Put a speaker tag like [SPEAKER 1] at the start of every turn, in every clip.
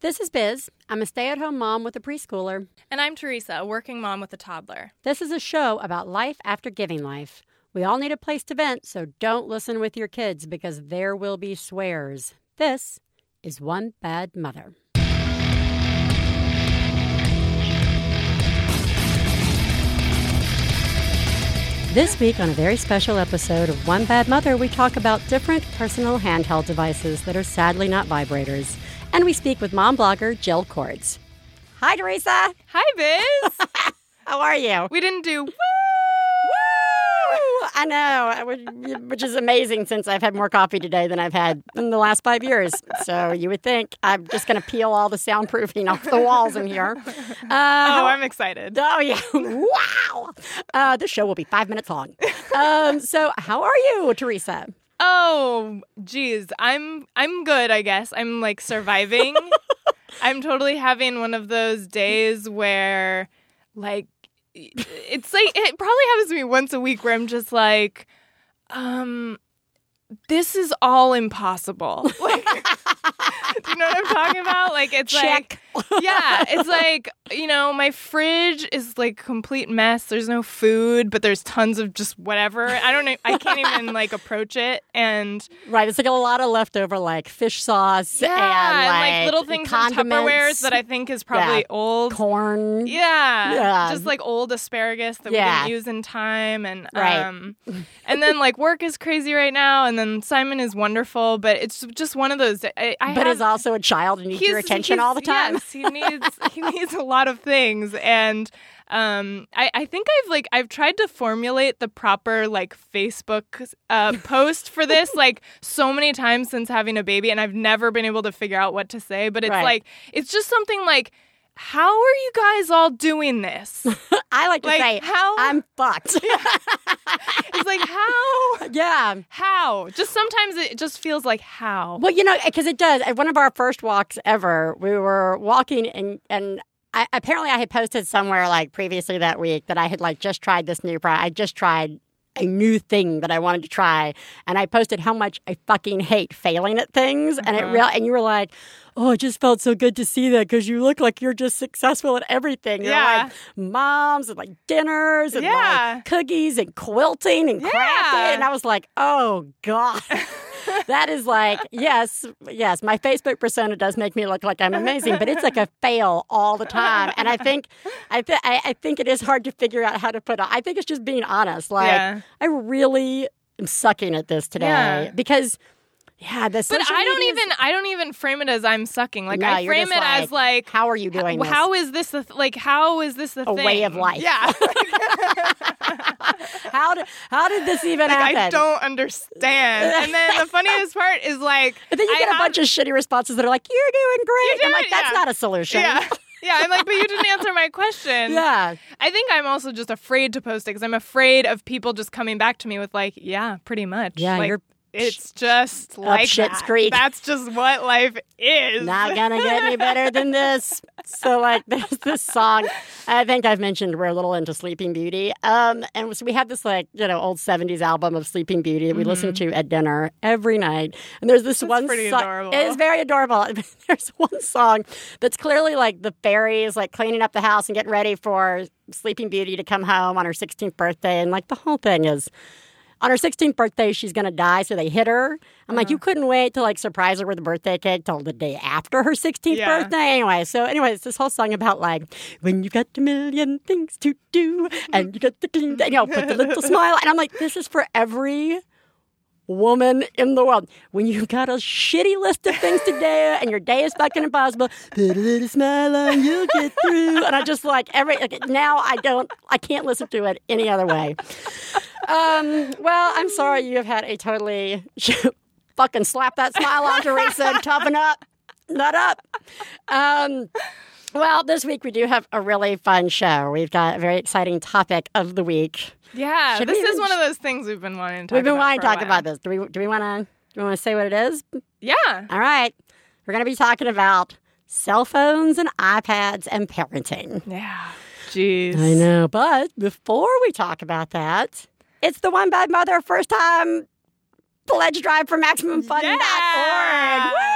[SPEAKER 1] This is Biz. I'm a stay at home mom with a preschooler.
[SPEAKER 2] And I'm Theresa, a working mom with a toddler.
[SPEAKER 1] This is a show about life after giving life. We all need a place to vent, so don't listen with your kids because there will be swears. This is One Bad Mother. This week, on a very special episode of One Bad Mother, we talk about different personal handheld devices that are sadly not vibrators. And we speak with mom blogger Jill Cordes. Hi, Theresa.
[SPEAKER 2] Hi, Biz.
[SPEAKER 1] How are you?
[SPEAKER 2] we didn't do woo. Woo!
[SPEAKER 1] I know, which is amazing since I've had more coffee today than I've had in the last five years. So you would think I'm just going to peel all the soundproofing off the walls in here. Uh,
[SPEAKER 2] oh, I'm excited.
[SPEAKER 1] Oh, yeah. wow. Uh, this show will be five minutes long. Um, so, how are you, Theresa?
[SPEAKER 2] Oh, geez. I'm I'm good, I guess. I'm like surviving. I'm totally having one of those days where like it's like it probably happens to me once a week where I'm just like, um, this is all impossible. Like, do you know what I'm talking about? Like, it's
[SPEAKER 1] Check.
[SPEAKER 2] like, yeah, it's like, you know, my fridge is like a complete mess. There's no food, but there's tons of just whatever. I don't know. I can't even like approach it. And
[SPEAKER 1] right, it's like a lot of leftover like fish sauce
[SPEAKER 2] yeah,
[SPEAKER 1] and, like,
[SPEAKER 2] and like little things in
[SPEAKER 1] condiments.
[SPEAKER 2] Tupperwares that I think is probably
[SPEAKER 1] Yeah.
[SPEAKER 2] old.
[SPEAKER 1] corn.
[SPEAKER 2] Yeah.
[SPEAKER 1] Yeah.
[SPEAKER 2] Just like old asparagus that
[SPEAKER 1] Yeah.
[SPEAKER 2] we didn't use in time and
[SPEAKER 1] Right.
[SPEAKER 2] um and then like work is crazy right now and then Simon is wonderful, but it's just one of those I, I
[SPEAKER 1] but
[SPEAKER 2] have,
[SPEAKER 1] is also a child and needs your attention all the time.
[SPEAKER 2] Yes, he needs he needs a lot of things and um I, I think I've like I've tried to formulate the proper like Facebook uh post for this like so many times since having a baby and I've never been able to figure out what to say, but it's
[SPEAKER 1] Right.
[SPEAKER 2] like it's just something like how are you guys all doing this?
[SPEAKER 1] I like to
[SPEAKER 2] Like,
[SPEAKER 1] say,
[SPEAKER 2] how-
[SPEAKER 1] I'm fucked.
[SPEAKER 2] It's like how
[SPEAKER 1] yeah.
[SPEAKER 2] how? Just sometimes it just feels like how.
[SPEAKER 1] Well, you know, because it does. At one of our first walks ever, we were walking and and I, apparently I had posted somewhere like previously that week that I had like just tried this new product. I just tried a new thing that I wanted to try, and I posted how much I fucking hate failing at things, and it
[SPEAKER 2] Uh-huh.
[SPEAKER 1] real and you were like. Oh, it just felt so good to see that because you look like you're just successful at everything. You're
[SPEAKER 2] Yeah.
[SPEAKER 1] like moms and like dinners and
[SPEAKER 2] Yeah.
[SPEAKER 1] like cookies and quilting and crafting.
[SPEAKER 2] Yeah.
[SPEAKER 1] And I was like, oh, God. that is like yes yes my facebook persona does make me look like i'm amazing but it's like a fail all the time and i think i, th- I, I think it is hard to figure out how to put it i think it's just being honest like
[SPEAKER 2] Yeah.
[SPEAKER 1] i really am sucking at this today
[SPEAKER 2] Yeah.
[SPEAKER 1] because yeah the
[SPEAKER 2] But I don't
[SPEAKER 1] is-
[SPEAKER 2] even I don't even frame it as I'm sucking. Like
[SPEAKER 1] No,
[SPEAKER 2] I frame it as like
[SPEAKER 1] how are you doing this?
[SPEAKER 2] how is this the th- like how is this the
[SPEAKER 1] A
[SPEAKER 2] thing?
[SPEAKER 1] way of life.
[SPEAKER 2] Yeah.
[SPEAKER 1] how did how did this even
[SPEAKER 2] like
[SPEAKER 1] happen
[SPEAKER 2] I don't understand. And then the funniest part is like
[SPEAKER 1] but then you
[SPEAKER 2] I
[SPEAKER 1] get a bunch of shitty responses that are like you're doing great
[SPEAKER 2] You're
[SPEAKER 1] i'm like that's
[SPEAKER 2] yeah.
[SPEAKER 1] not a solution
[SPEAKER 2] Yeah. Yeah, I'm like, but you didn't answer my question.
[SPEAKER 1] yeah
[SPEAKER 2] I think I'm also just afraid to post it because I'm afraid of people just coming back to me with like, yeah, pretty much.
[SPEAKER 1] Yeah,
[SPEAKER 2] like,
[SPEAKER 1] you're
[SPEAKER 2] it's just like
[SPEAKER 1] Shit's
[SPEAKER 2] that.
[SPEAKER 1] Creek.
[SPEAKER 2] That's just what life is.
[SPEAKER 1] not gonna get any better than this. So like there's this song. I think I've mentioned we're a little into Sleeping Beauty. Um and so we have this like, you know, old seventies album of Sleeping Beauty that we listen to at dinner every night. And there's this one
[SPEAKER 2] pretty
[SPEAKER 1] song
[SPEAKER 2] adorable.
[SPEAKER 1] it is very adorable. there's one song that's clearly like the fairies like cleaning up the house and getting ready for Sleeping Beauty to come home on her sixteenth birthday and like the whole thing is on her 16th birthday, she's going to die, so they hit her. I'm like,
[SPEAKER 2] Uh-huh.
[SPEAKER 1] you couldn't wait to like surprise her with a birthday cake till the day after her 16th
[SPEAKER 2] Yeah.
[SPEAKER 1] birthday. Anyway, so anyway, it's this whole song about like when you got a million things to do and you got the clean, you know, put the little smile. And I'm like, this is for every woman in the world. When you've got a shitty list of things to do and your day is fucking impossible, put a little smile on, you'll get through. And I just like every like, now I don't I can't listen to it any other way. Um, well, I'm sorry you have had a totally fucking slap that smile on, Theresa. Toughen up, nut up. Um, well, this week we do have a really fun show. We've got a very exciting topic of the week.
[SPEAKER 2] Yeah,
[SPEAKER 1] Should
[SPEAKER 2] this is one of those things we've been wanting to talk
[SPEAKER 1] We've been
[SPEAKER 2] about
[SPEAKER 1] wanting to talk about this. Do we? Do we want to? Do we want to say what it is?
[SPEAKER 2] Yeah.
[SPEAKER 1] All right. We're going to be talking about cell phones and iPads and parenting.
[SPEAKER 2] Yeah. Jeez.
[SPEAKER 1] I know, but before we talk about that, it's the One Bad Mother first time pledge drive for MaximumFun.org.
[SPEAKER 2] Yeah.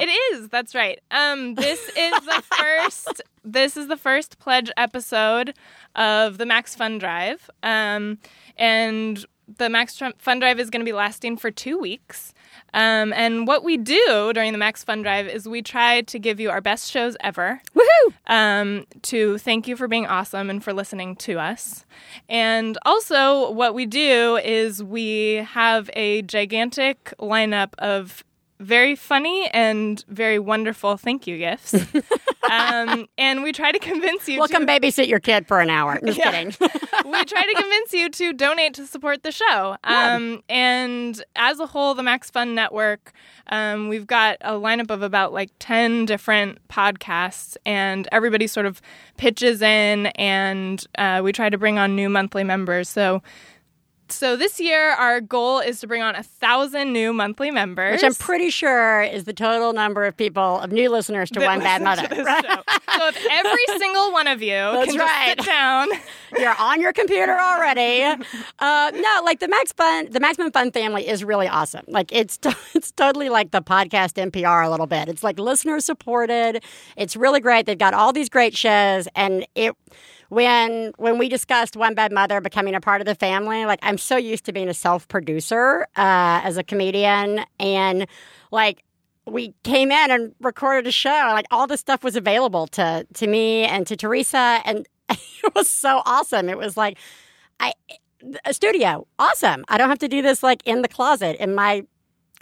[SPEAKER 2] It is. That's right. Um, this is the first. This is the first pledge episode of the Max Fun Drive, um, and the Max Fun Drive is going to be lasting for two weeks. Um, and what we do during the Max Fun Drive is we try to give you our best shows ever.
[SPEAKER 1] Woohoo!
[SPEAKER 2] Um, to thank you for being awesome and for listening to us. And also, what we do is we have a gigantic lineup of very funny and very wonderful thank you gifts. um, and we try to convince you
[SPEAKER 1] We'll
[SPEAKER 2] to
[SPEAKER 1] come babysit your kid for an hour. Just
[SPEAKER 2] Yeah.
[SPEAKER 1] kidding.
[SPEAKER 2] we try to convince you to donate to support the show. Um, and as a whole, the Max Fun Network, um, we've got a lineup of about like 10 different podcasts, and everybody sort of pitches in, and uh, we try to bring on new monthly members. So, so this year, our goal is to bring on a thousand new monthly members.
[SPEAKER 1] Which I'm pretty sure is the total number of people, of new listeners to
[SPEAKER 2] that
[SPEAKER 1] One Bad Mother. right?
[SPEAKER 2] So if every single one of you
[SPEAKER 1] That's
[SPEAKER 2] can
[SPEAKER 1] right.
[SPEAKER 2] just sit down
[SPEAKER 1] You're on your computer already. Uh, no, like the Max Fun, the Maximum Fun family is really awesome. Like it's to- it's totally like the podcast NPR a little bit. It's like listener supported. It's really great. They've got all these great shows, and it when when we discussed One Bad Mother becoming a part of the family, like I'm so used to being a self producer uh, as a comedian, and like we came in and recorded a show. Like all this stuff was available to to me and to Theresa, and it was so awesome. It was like I a studio, awesome. I don't have to do this like in the closet in my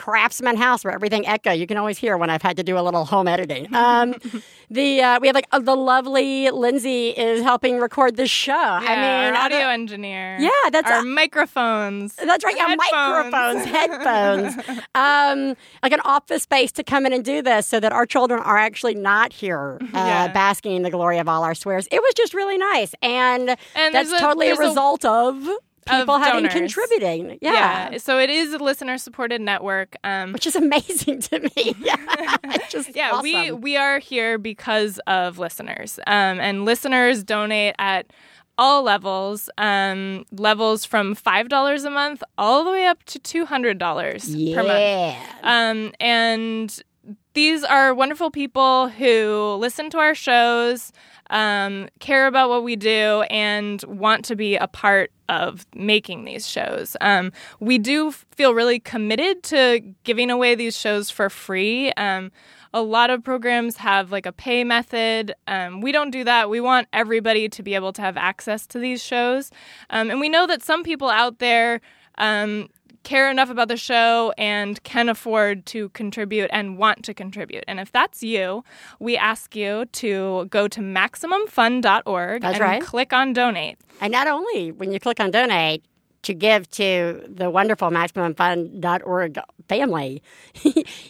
[SPEAKER 1] craftsman house where everything echo. You can always hear when I've had to do a little home editing. Um, the uh, we have like uh, the lovely Lindsay is helping record this show. I mean,
[SPEAKER 2] audio engineer.
[SPEAKER 1] Yeah, that's
[SPEAKER 2] our
[SPEAKER 1] a-
[SPEAKER 2] microphones.
[SPEAKER 1] That's right. Yeah, microphones, headphones, um, like an office space to come in and do this, so that our children are actually not here uh,
[SPEAKER 2] Yeah.
[SPEAKER 1] basking in the glory of all our swears. It was just really nice, and,
[SPEAKER 2] And
[SPEAKER 1] that's
[SPEAKER 2] a-
[SPEAKER 1] totally a
[SPEAKER 2] there's a-
[SPEAKER 1] result of people having
[SPEAKER 2] donors.
[SPEAKER 1] contributing. Yeah.
[SPEAKER 2] So it is a listener supported network. Um,
[SPEAKER 1] Which is amazing to me. Yeah,
[SPEAKER 2] yeah, we
[SPEAKER 1] awesome.
[SPEAKER 2] we are here because of listeners, um, and listeners donate at all levels, um, levels from five dollars a month all the way up to two hundred dollars per month.
[SPEAKER 1] yeah.
[SPEAKER 2] Um, and these are wonderful people who listen to our shows, um, care about what we do, and want to be a part of making these shows. Um, we do feel really committed to giving away these shows for free. Um, a lot of programs have like a pay method. Um, we don't do that. We want everybody to be able to have access to these shows. Um, and we know that some people out there um, care enough about the show and can afford to contribute and want to contribute. And if that's you, we ask you to go to MaximumFun.org
[SPEAKER 1] That's
[SPEAKER 2] and
[SPEAKER 1] right.
[SPEAKER 2] click on donate.
[SPEAKER 1] And not only when you click on donate to give to the wonderful MaximumFun.org family,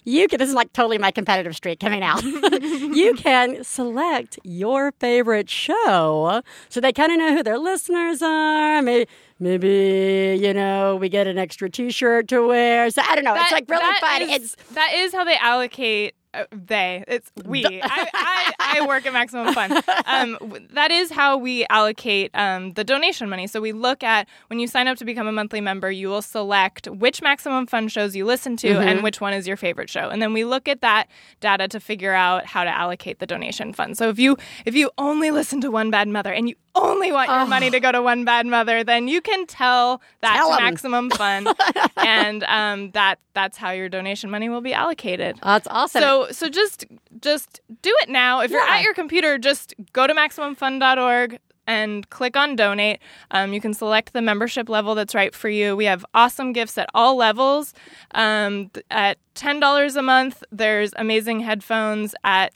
[SPEAKER 1] you can, this is like totally my competitive streak coming out. you can select your favorite show so they kind of know who their listeners are. Maybe, maybe, you know, we get an extra t shirt to wear. So I don't know. it's like really
[SPEAKER 2] that
[SPEAKER 1] fun.
[SPEAKER 2] is-
[SPEAKER 1] it's
[SPEAKER 2] that is how they allocate. Uh, they, it's we. I, I, I work at Maximum Fun. Um, that is how we allocate um, the donation money. So we look at when you sign up to become a monthly member, you will select which Maximum Fun shows you listen to
[SPEAKER 1] Mm-hmm.
[SPEAKER 2] and which one is your favorite show, and then we look at that data to figure out how to allocate the donation fund. So if you if you only listen to One Bad Mother and you only want your money to go to One Bad Mother, then you can tell that
[SPEAKER 1] Tell.
[SPEAKER 2] Maximum Fun, and um, that that's how your donation money will be allocated.
[SPEAKER 1] that's awesome.
[SPEAKER 2] So so just just do it now. If you're at your computer, just go to maximumfun.org and click on donate. Um, you can select the membership level that's right for you. We have awesome gifts at all levels. Um, at ten dollars a month, there's amazing headphones. At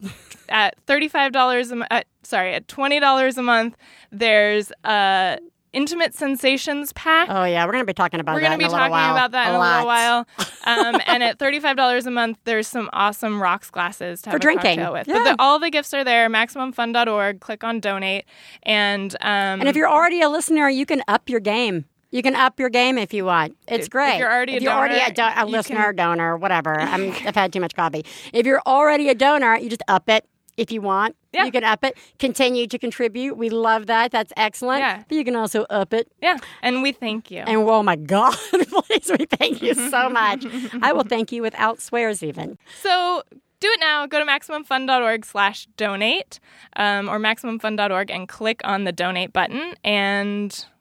[SPEAKER 2] at thirty five dollars a month, sorry, at twenty dollars a month, there's a intimate sensations pack.
[SPEAKER 1] oh, yeah, we're going to be talking about that.
[SPEAKER 2] We're going to
[SPEAKER 1] in
[SPEAKER 2] be
[SPEAKER 1] a
[SPEAKER 2] talking
[SPEAKER 1] while.
[SPEAKER 2] about that in a little while. Um, and at $35 a month, there's some awesome rocks glasses to have
[SPEAKER 1] For
[SPEAKER 2] a
[SPEAKER 1] drinking.
[SPEAKER 2] cocktail with.
[SPEAKER 1] Yeah.
[SPEAKER 2] But the, all the gifts are there, MaximumFun.org. Click on donate. And, um,
[SPEAKER 1] And if you're already a listener, you can up your game. You can up your game if you want. It's great.
[SPEAKER 2] if you're already a
[SPEAKER 1] you're already a, do- a listener,
[SPEAKER 2] can-
[SPEAKER 1] donor, whatever. I'm, I've had too much coffee. If you're already a donor, you just up it if you want.
[SPEAKER 2] Yeah.
[SPEAKER 1] You can up it. Continue to contribute. We love that. That's excellent.
[SPEAKER 2] Yeah.
[SPEAKER 1] But you can also up it.
[SPEAKER 2] yeah. And we thank you.
[SPEAKER 1] And oh my God, please, we thank you so much. I will thank you without swears even.
[SPEAKER 2] so do it now. Go to MaximumFun.org slash donate um, or MaximumFun.org and click on the donate button. And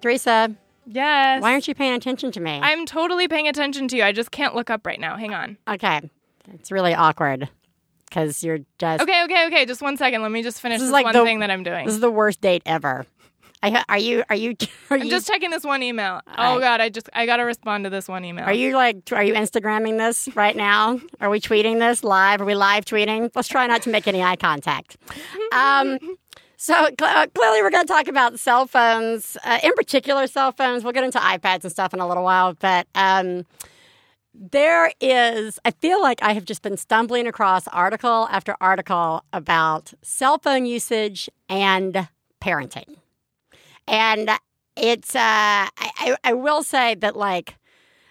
[SPEAKER 1] Theresa,
[SPEAKER 2] Yes.
[SPEAKER 1] why aren't you paying attention to me?
[SPEAKER 2] I'm totally paying attention to you. I just can't look up right now. Hang on.
[SPEAKER 1] okay. It's really awkward because you're just.
[SPEAKER 2] Okay, okay, okay. Just one second. Let me just finish
[SPEAKER 1] This
[SPEAKER 2] this,
[SPEAKER 1] like
[SPEAKER 2] one
[SPEAKER 1] the-
[SPEAKER 2] thing that I'm doing.
[SPEAKER 1] This is the worst date ever. I, are you? Are you? Are
[SPEAKER 2] I'm
[SPEAKER 1] you?
[SPEAKER 2] just checking this one email.
[SPEAKER 1] right.
[SPEAKER 2] Oh God, I just I gotta respond to this one email.
[SPEAKER 1] Are you like? Are you Instagramming this right now? Are we tweeting this live? Are we live tweeting? Let's try not to make any eye contact. Um, so uh, clearly, we're going to talk about cell phones, uh, in particular, cell phones. We'll get into iPads and stuff in a little while, but um, there is. I feel like I have just been stumbling across article after article about cell phone usage and parenting, and it's. Uh, I, I will say that like.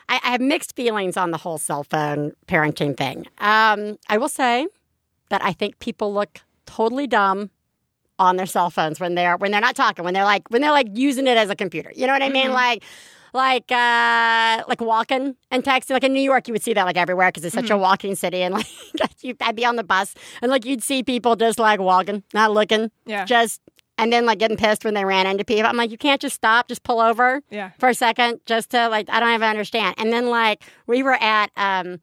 [SPEAKER 1] I, I have mixed feelings on the whole cell phone parenting thing. Um, I will say that I think people look totally dumb on their cell phones when they're when they're not talking when they're like when they're like using it as a computer. You know what I mean? Like like uh like walking and texting. Like in New York, you would see that like everywhere because it's such a walking city. And like you, I'd be on the bus and like you'd see people just like walking, not looking,
[SPEAKER 2] Yeah.
[SPEAKER 1] just. And then like getting pissed when they ran into people. I'm like, you can't just stop, just pull over
[SPEAKER 2] Yeah.
[SPEAKER 1] for a second just to like I don't even understand. And then like we were at um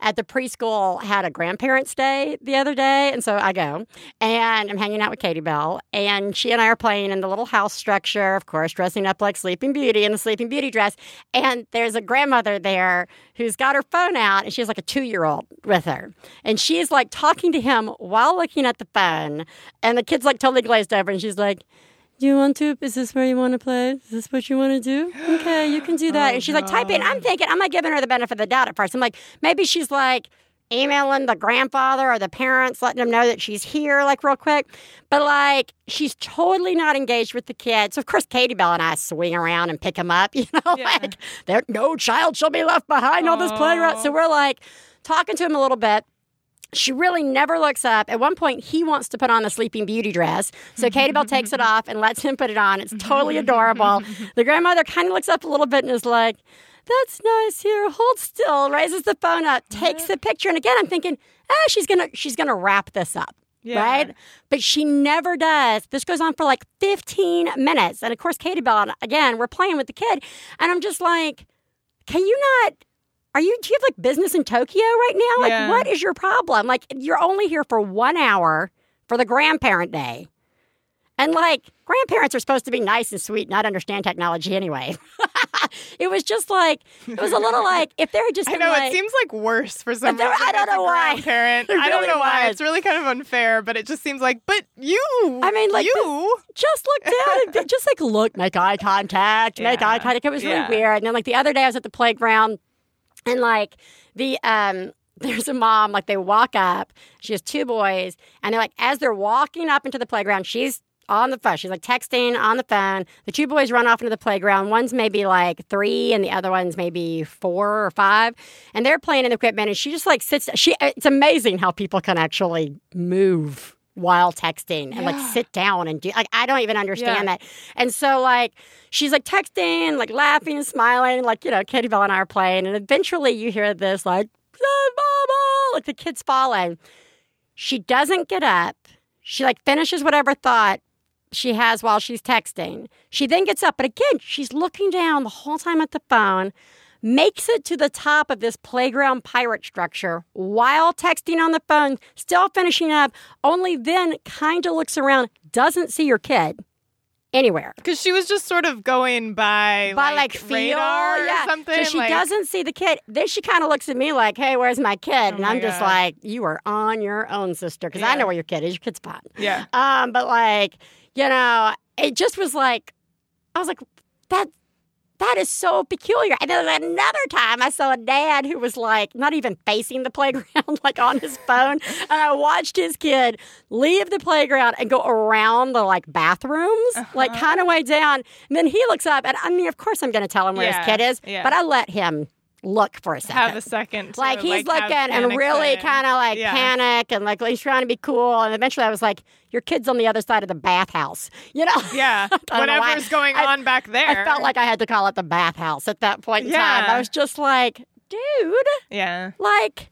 [SPEAKER 1] at the preschool had a grandparents day the other day and so I go and I'm hanging out with Katie Bell and she and I are playing in the little house structure of course dressing up like Sleeping Beauty in the Sleeping Beauty dress and there's a grandmother there who's got her phone out and she has like a 2-year-old with her and she's like talking to him while looking at the phone and the kid's like totally glazed over and she's like you want to? Is this where you want to play? Is this what you want to do? Okay, you can do that. Oh, and she's like, type in. I'm thinking, I'm not giving her the benefit of the doubt at first. I'm like, maybe she's like emailing the grandfather or the parents, letting them know that she's here, like real quick. But like, she's totally not engaged with the kids. So of course, Katie Bell and I swing around and pick them up. You know,
[SPEAKER 2] Yeah.
[SPEAKER 1] like there, no child shall be left behind on this playground. So we're like talking to him a little bit. She really never looks up. At one point, he wants to put on the Sleeping Beauty dress. So Katie Bell takes it off and lets him put it on. It's totally adorable. The grandmother kind of looks up a little bit and is like, that's nice here. Hold still. Raises the phone up, takes the picture. And again, I'm thinking, ah, she's gonna she's gonna wrap this up.
[SPEAKER 2] Yeah.
[SPEAKER 1] Right? But she never does. This goes on for like 15 minutes. And of course, Katie Bell, and again, we're playing with the kid. And I'm just like, can you not are you do you have like business in Tokyo right now? Like
[SPEAKER 2] Yeah.
[SPEAKER 1] what is your problem? Like you're only here for one hour for the grandparent day. And like grandparents are supposed to be nice and sweet, not understand technology anyway. it was just like it was a little like if they're just
[SPEAKER 2] I know
[SPEAKER 1] like,
[SPEAKER 2] it seems like worse for some reason.
[SPEAKER 1] I don't know why.
[SPEAKER 2] Grandparent.
[SPEAKER 1] It
[SPEAKER 2] I don't
[SPEAKER 1] really
[SPEAKER 2] know why.
[SPEAKER 1] was.
[SPEAKER 2] It's really kind of unfair, but it just seems like. But you.
[SPEAKER 1] I mean, like,
[SPEAKER 2] you.
[SPEAKER 1] just look down and just like look, make eye contact, make eye contact. It was really
[SPEAKER 2] Yeah.
[SPEAKER 1] weird. And then like the other day I was at the playground and like the um there's a mom, like they walk up, she has two boys, and they're like, as they're walking up into the playground, she's on the phone. She's like texting on the phone. The two boys run off into the playground. One's maybe like three, and the other one's maybe four or five. And they're playing in the equipment, and she just like sits. She. It's amazing how people can actually move while texting and like sit down and do like I don't even understand
[SPEAKER 2] Yeah.
[SPEAKER 1] that. And so like she's like texting, like laughing and smiling, like you know, Katie Bell and I are playing, and eventually you hear this like mama, like the kid's falling. She doesn't get up. She like finishes whatever thought she has while she's texting. She then gets up, but again, she's looking down the whole time at the phone, makes it to the top of this playground pirate structure while texting on the phone, still finishing up, only then kind of looks around, doesn't see your kid anywhere.
[SPEAKER 2] Because she was just sort of going by,
[SPEAKER 1] By like, feel,
[SPEAKER 2] radar or
[SPEAKER 1] yeah.
[SPEAKER 2] something.
[SPEAKER 1] So she
[SPEAKER 2] like,
[SPEAKER 1] doesn't see the kid. Then she kind of looks at me like, "Hey, where's my kid?" and
[SPEAKER 2] Oh my
[SPEAKER 1] I'm just like, "You are on your own, sister," because I know where your kid is. Your kid's fine.
[SPEAKER 2] Yeah.
[SPEAKER 1] Um, but like, you know, it just was like, I was like, that that is so peculiar. And then another time I saw a dad who was like not even facing the playground, like on his phone. And I watched his kid leave the playground and go around the like bathrooms, like
[SPEAKER 2] Uh-huh.
[SPEAKER 1] kind of way down. And then he looks up, and I mean, of course, I'm going to tell him where
[SPEAKER 2] Yeah,
[SPEAKER 1] his kid is,
[SPEAKER 2] yeah.
[SPEAKER 1] but I let him look for a second.
[SPEAKER 2] Have a second.
[SPEAKER 1] like he's
[SPEAKER 2] have
[SPEAKER 1] looking and really kind of like
[SPEAKER 2] Yeah.
[SPEAKER 1] panic and like he's trying to be cool. And eventually I was like, your kid's on the other side of the bathhouse. You know?
[SPEAKER 2] Yeah,
[SPEAKER 1] don't know
[SPEAKER 2] going
[SPEAKER 1] I-
[SPEAKER 2] on back there.
[SPEAKER 1] I felt like I had to call it the bathhouse at that point in time. I was just like, dude,
[SPEAKER 2] yeah.
[SPEAKER 1] like,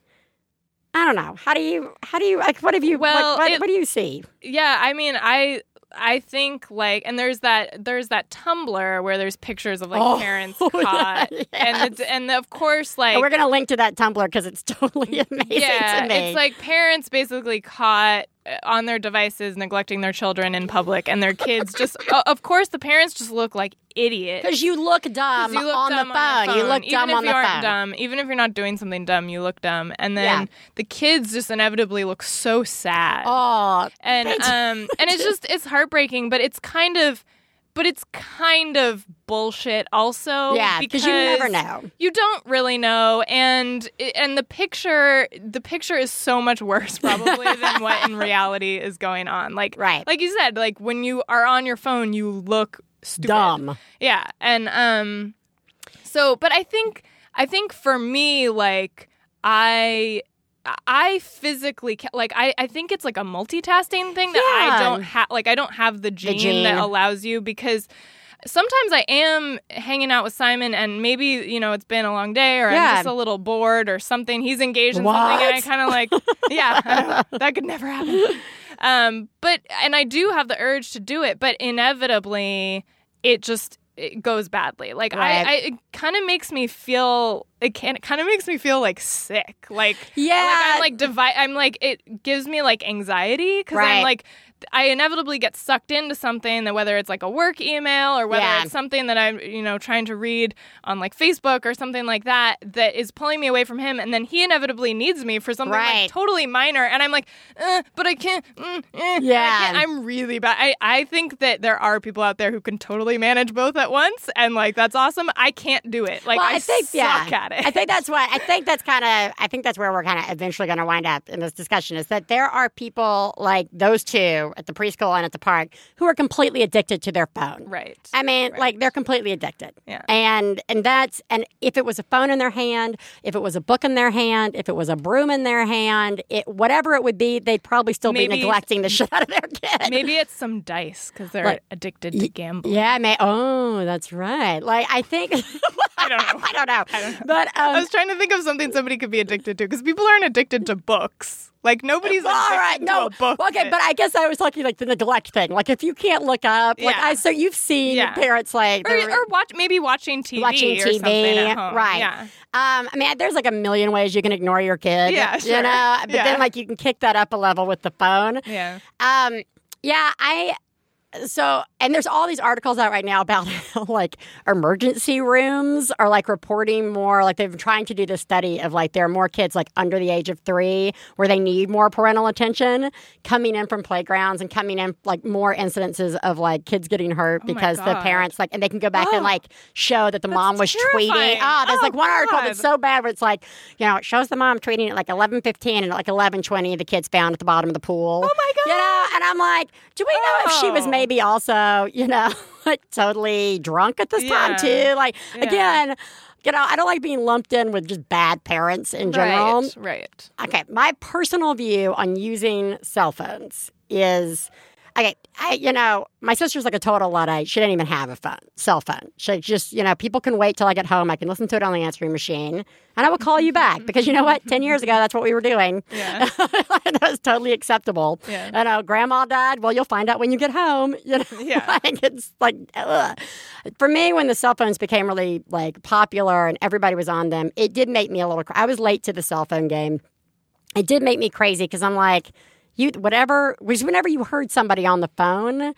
[SPEAKER 1] I don't know. How do you, how do you, like, what have you,
[SPEAKER 2] Well,
[SPEAKER 1] what,
[SPEAKER 2] it-
[SPEAKER 1] what do you see?
[SPEAKER 2] Yeah, I mean, I I think like, and there's that there's that Tumblr where there's pictures of like
[SPEAKER 1] Oh,
[SPEAKER 2] parents
[SPEAKER 1] yeah,
[SPEAKER 2] caught, and it's, and of course like
[SPEAKER 1] And we're going to link to that Tumblr because it's totally mm, amazing
[SPEAKER 2] yeah,
[SPEAKER 1] to me.
[SPEAKER 2] it's like parents basically caught on their devices neglecting their children in public, and their kids just o- of course the parents just look like idiots.
[SPEAKER 1] because you look dumb,
[SPEAKER 2] you look
[SPEAKER 1] on,
[SPEAKER 2] dumb
[SPEAKER 1] the phone. You look
[SPEAKER 2] even
[SPEAKER 1] dumb
[SPEAKER 2] if
[SPEAKER 1] on
[SPEAKER 2] you
[SPEAKER 1] the
[SPEAKER 2] aren't
[SPEAKER 1] phone.
[SPEAKER 2] dumb, even if you're not doing something dumb, you look dumb. And then
[SPEAKER 1] Yeah.
[SPEAKER 2] the kids just inevitably look so sad.
[SPEAKER 1] Oh,
[SPEAKER 2] and um and it's just it's heartbreaking but it's kind of but it's kind of bullshit also
[SPEAKER 1] yeah because you never know.
[SPEAKER 2] you don't really know and and the picture the picture is so much worse probably than what in reality is going on like
[SPEAKER 1] Right.
[SPEAKER 2] like you said like when you are on your phone you look stupid
[SPEAKER 1] dumb.
[SPEAKER 2] yeah, and um so but I think I think for me like I I physically ca- like I I think it's like a multitasking thing that I don't have like I don't have the gene,
[SPEAKER 1] gene.
[SPEAKER 2] that allows you because sometimes I am hanging out with Simon and maybe you know it's been a long day or
[SPEAKER 1] Yeah.
[SPEAKER 2] I'm just a little bored or something he's engaged in something and I kind of like yeah that could never happen um but and I do have the urge to do it but inevitably it just it goes badly like
[SPEAKER 1] Right.
[SPEAKER 2] I, I it kind of makes me feel it can it kind of makes me feel like sick like
[SPEAKER 1] Yeah.
[SPEAKER 2] like I'm like divide. I'm like it gives me like anxiety because
[SPEAKER 1] Right.
[SPEAKER 2] I'm like I inevitably get sucked into something that whether it's like a work email or whether
[SPEAKER 1] Yeah.
[SPEAKER 2] it's something that I'm you know trying to read on like Facebook or something like that that is pulling me away from him and then he inevitably needs me for something
[SPEAKER 1] Right.
[SPEAKER 2] like totally minor and I'm like uh, but I can't mm, eh, I
[SPEAKER 1] Yeah.
[SPEAKER 2] can't. I'm really bad I, I think that there are people out there who can totally manage both at once and like that's awesome I can't do it like
[SPEAKER 1] well,
[SPEAKER 2] I,
[SPEAKER 1] I think
[SPEAKER 2] suck
[SPEAKER 1] yeah.
[SPEAKER 2] at it
[SPEAKER 1] I think that's what I think that's kind of I think that's where we're kind of eventually going to wind up in this discussion is that there are people like those two at the preschool and at the park who are completely addicted to their phone.
[SPEAKER 2] right
[SPEAKER 1] I mean,
[SPEAKER 2] Right.
[SPEAKER 1] like they're completely addicted.
[SPEAKER 2] Yeah.
[SPEAKER 1] And and that's and if it was a phone in their hand, if it was a book in their hand, if it was a broom in their hand, it whatever it would be, they'd probably still
[SPEAKER 2] Maybe-
[SPEAKER 1] be neglecting the shit out of their kid.
[SPEAKER 2] Maybe it's some dice because they're
[SPEAKER 1] Like,
[SPEAKER 2] addicted to gambling.
[SPEAKER 1] Yeah, may oh, that's right. Like I think
[SPEAKER 2] I don't know.
[SPEAKER 1] I don't know.
[SPEAKER 2] I don't know.
[SPEAKER 1] But um,
[SPEAKER 2] I was trying to think of something somebody could be addicted to because people aren't addicted to books. Like nobody's
[SPEAKER 1] All
[SPEAKER 2] addicted
[SPEAKER 1] no,
[SPEAKER 2] book.
[SPEAKER 1] okay,
[SPEAKER 2] that-
[SPEAKER 1] but I guess I was talking like the neglect thing. Like if you can't look up, like
[SPEAKER 2] Yeah.
[SPEAKER 1] I so you've seen
[SPEAKER 2] Yeah.
[SPEAKER 1] parents like
[SPEAKER 2] or, or watch maybe watching TV
[SPEAKER 1] watching
[SPEAKER 2] or
[SPEAKER 1] TV,
[SPEAKER 2] something at home.
[SPEAKER 1] right?
[SPEAKER 2] Yeah.
[SPEAKER 1] Um, I mean, there's like a million ways you can ignore your kid.
[SPEAKER 2] Yeah,
[SPEAKER 1] you know. But
[SPEAKER 2] Yeah.
[SPEAKER 1] then like you can kick that up a level with the phone.
[SPEAKER 2] Yeah.
[SPEAKER 1] Um, yeah, I. So, and there's all these articles out right now about like emergency rooms are like reporting more. Like they've been trying to do this study of like there are more kids like under the age of three where they need more parental attention coming in from playgrounds and coming in like more incidences of like kids getting hurt
[SPEAKER 2] Oh
[SPEAKER 1] because the parents like and they can go back
[SPEAKER 2] Oh.
[SPEAKER 1] and like show that the mom was tweeting.
[SPEAKER 2] terrifying.
[SPEAKER 1] Oh, there's
[SPEAKER 2] Oh,
[SPEAKER 1] like one article that's so bad where it's like you know it shows the mom tweeting at like 11:15 and at like 11:20 the kid's found at the bottom of the pool.
[SPEAKER 2] Oh my God
[SPEAKER 1] You know, and I'm like, do we know if she was
[SPEAKER 2] Oh.
[SPEAKER 1] Maybe also, you know, like totally drunk at this time too? Like
[SPEAKER 2] Yeah.
[SPEAKER 1] again, you know, I don't like being lumped in with just bad parents in general.
[SPEAKER 2] Right. Right.
[SPEAKER 1] Okay, my personal view on using cell phones is okay. I, you know, my sister's like a total luddite. She didn't even have a phone, cell phone. She just, you know, people can wait till I get home. I can listen to it on the answering machine, and I will call you back because you know what? Ten years ago, that's what we were doing.
[SPEAKER 2] Yeah.
[SPEAKER 1] that was totally acceptable.
[SPEAKER 2] Yeah.
[SPEAKER 1] I know uh, grandma died. Well, you'll find out when you get home. You know,
[SPEAKER 2] Yeah.
[SPEAKER 1] like it's like ugh. for me when the cell phones became really like popular and everybody was on them. It did make me a little. cr- I was late to the cell phone game. It did make me crazy because I'm like, you whatever. Was whenever you heard somebody on the phone.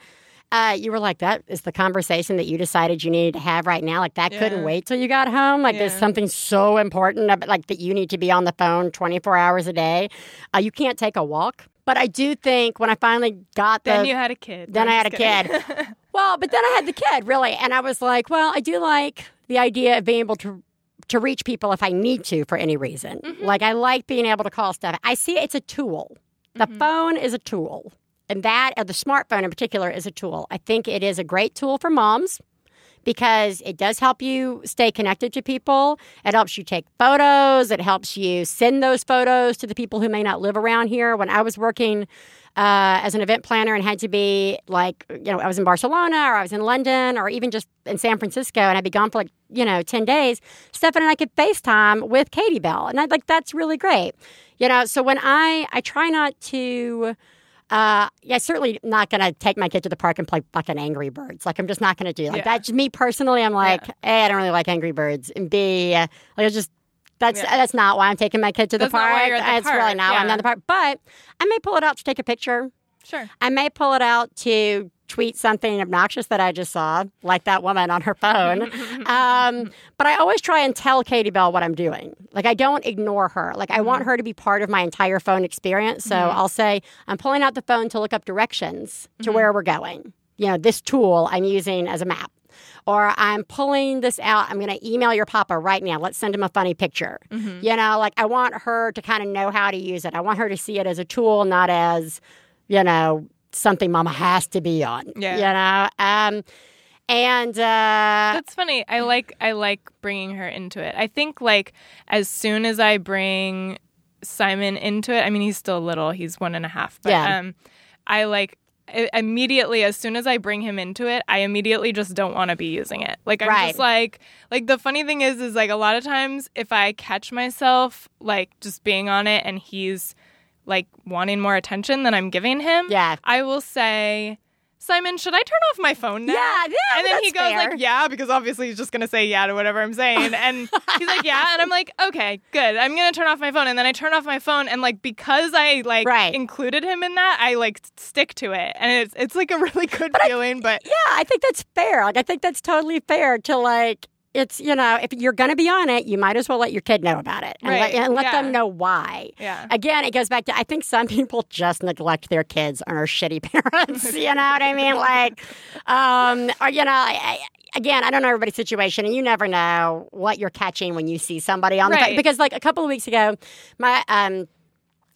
[SPEAKER 1] Uh, you were like, that is the conversation that you decided you needed to have right now. Like that couldn't wait till you got home. Like there's something so important, about, like that you need to be on the phone 24 hours a day. Uh, you can't take a walk. But I do think when I finally got the
[SPEAKER 2] Then you had a kid.
[SPEAKER 1] then
[SPEAKER 2] No,
[SPEAKER 1] I
[SPEAKER 2] I'm
[SPEAKER 1] had a
[SPEAKER 2] kidding.
[SPEAKER 1] kid. well, but then I had the kid, really. And I was like, well, I do like the idea of being able to to reach people if I need to for any reason. Like I like being able to call stuff. I see it's a tool. The mm-hmm. phone is a tool. And that, or the smartphone in particular, is a tool. I think it is a great tool for moms because it does help you stay connected to people. It helps you take photos. It helps you send those photos to the people who may not live around here. When I was working uh, as an event planner and had to be like, you know, I was in Barcelona or I was in London or even just in San Francisco and I'd be gone for like, you know, 10 days, Stefan and I could FaceTime with Katie Bell. And I'd like, that's really great. You know, so when I, I try not to, uh, yeah, certainly not going to take my kid to the park and play fucking Angry Birds. Like, I'm just not going to do like
[SPEAKER 2] Yeah.
[SPEAKER 1] that. Just me personally, I'm like, A, I don't really like Angry Birds, and B, like, it's just that's
[SPEAKER 2] Yeah.
[SPEAKER 1] that's not why I'm taking my kid to the
[SPEAKER 2] That's not
[SPEAKER 1] park.
[SPEAKER 2] why you're at the
[SPEAKER 1] it's really
[SPEAKER 2] park,
[SPEAKER 1] not why I'm
[SPEAKER 2] yeah.
[SPEAKER 1] at the park. But I may pull it out to take a picture.
[SPEAKER 2] Sure.
[SPEAKER 1] I may pull it out to tweet something obnoxious that I just saw, like that woman on her phone. um, but I always try and tell Katie Bell what I'm doing. Like I don't ignore her. Like I want mm-hmm. her to be part of my entire phone experience. So mm-hmm. I'll say I'm pulling out the phone to look up directions to mm-hmm. where we're going. You know, this tool I'm using as a map. Or I'm pulling this out. I'm going to email your papa right now. Let's send him a funny picture. You know, like I want her to kind of know how to use it. I want her to see it as a tool, not as, you know, something mama has to be on.
[SPEAKER 2] Yeah.
[SPEAKER 1] You know? Um, and uh,
[SPEAKER 2] That's funny. I like I like bringing her into it. I think like as soon as I bring Simon into it, I mean he's still little. He's one and a half. But
[SPEAKER 1] Yeah.
[SPEAKER 2] um, I like immediately as soon as I bring him into it, I immediately just don't want to be using it. Like I'm
[SPEAKER 1] Right.
[SPEAKER 2] just like like the funny thing is is like a lot of times if I catch myself like just being on it and he's like wanting more attention than I'm giving him,
[SPEAKER 1] Yeah.
[SPEAKER 2] I will say. Simon, should I turn off my phone now?
[SPEAKER 1] Yeah, yeah,
[SPEAKER 2] And then he goes
[SPEAKER 1] fair.
[SPEAKER 2] like, "Yeah," because obviously he's just gonna say yeah to whatever I'm saying, and he's like, "Yeah," and I'm like, "Okay, good. I'm gonna turn off my phone." And then I turn off my phone, and like because I like
[SPEAKER 1] Right.
[SPEAKER 2] included him in that, I like stick to it, and it's it's like a really good feeling. but
[SPEAKER 1] yeah, I think that's fair. Like I think that's totally fair to like. It's you know if you're going to be on it, you might as well let your kid know about it and
[SPEAKER 2] Right,
[SPEAKER 1] let, and let
[SPEAKER 2] yeah.
[SPEAKER 1] them know why.
[SPEAKER 2] Yeah.
[SPEAKER 1] Again, it goes back to I think some people just neglect their kids and are shitty parents. you know what I mean? Like, um, or you know, I, I, again, I don't know everybody's situation, and you never know what you're catching when you see somebody on the
[SPEAKER 2] Right.
[SPEAKER 1] because like a couple of weeks ago, my um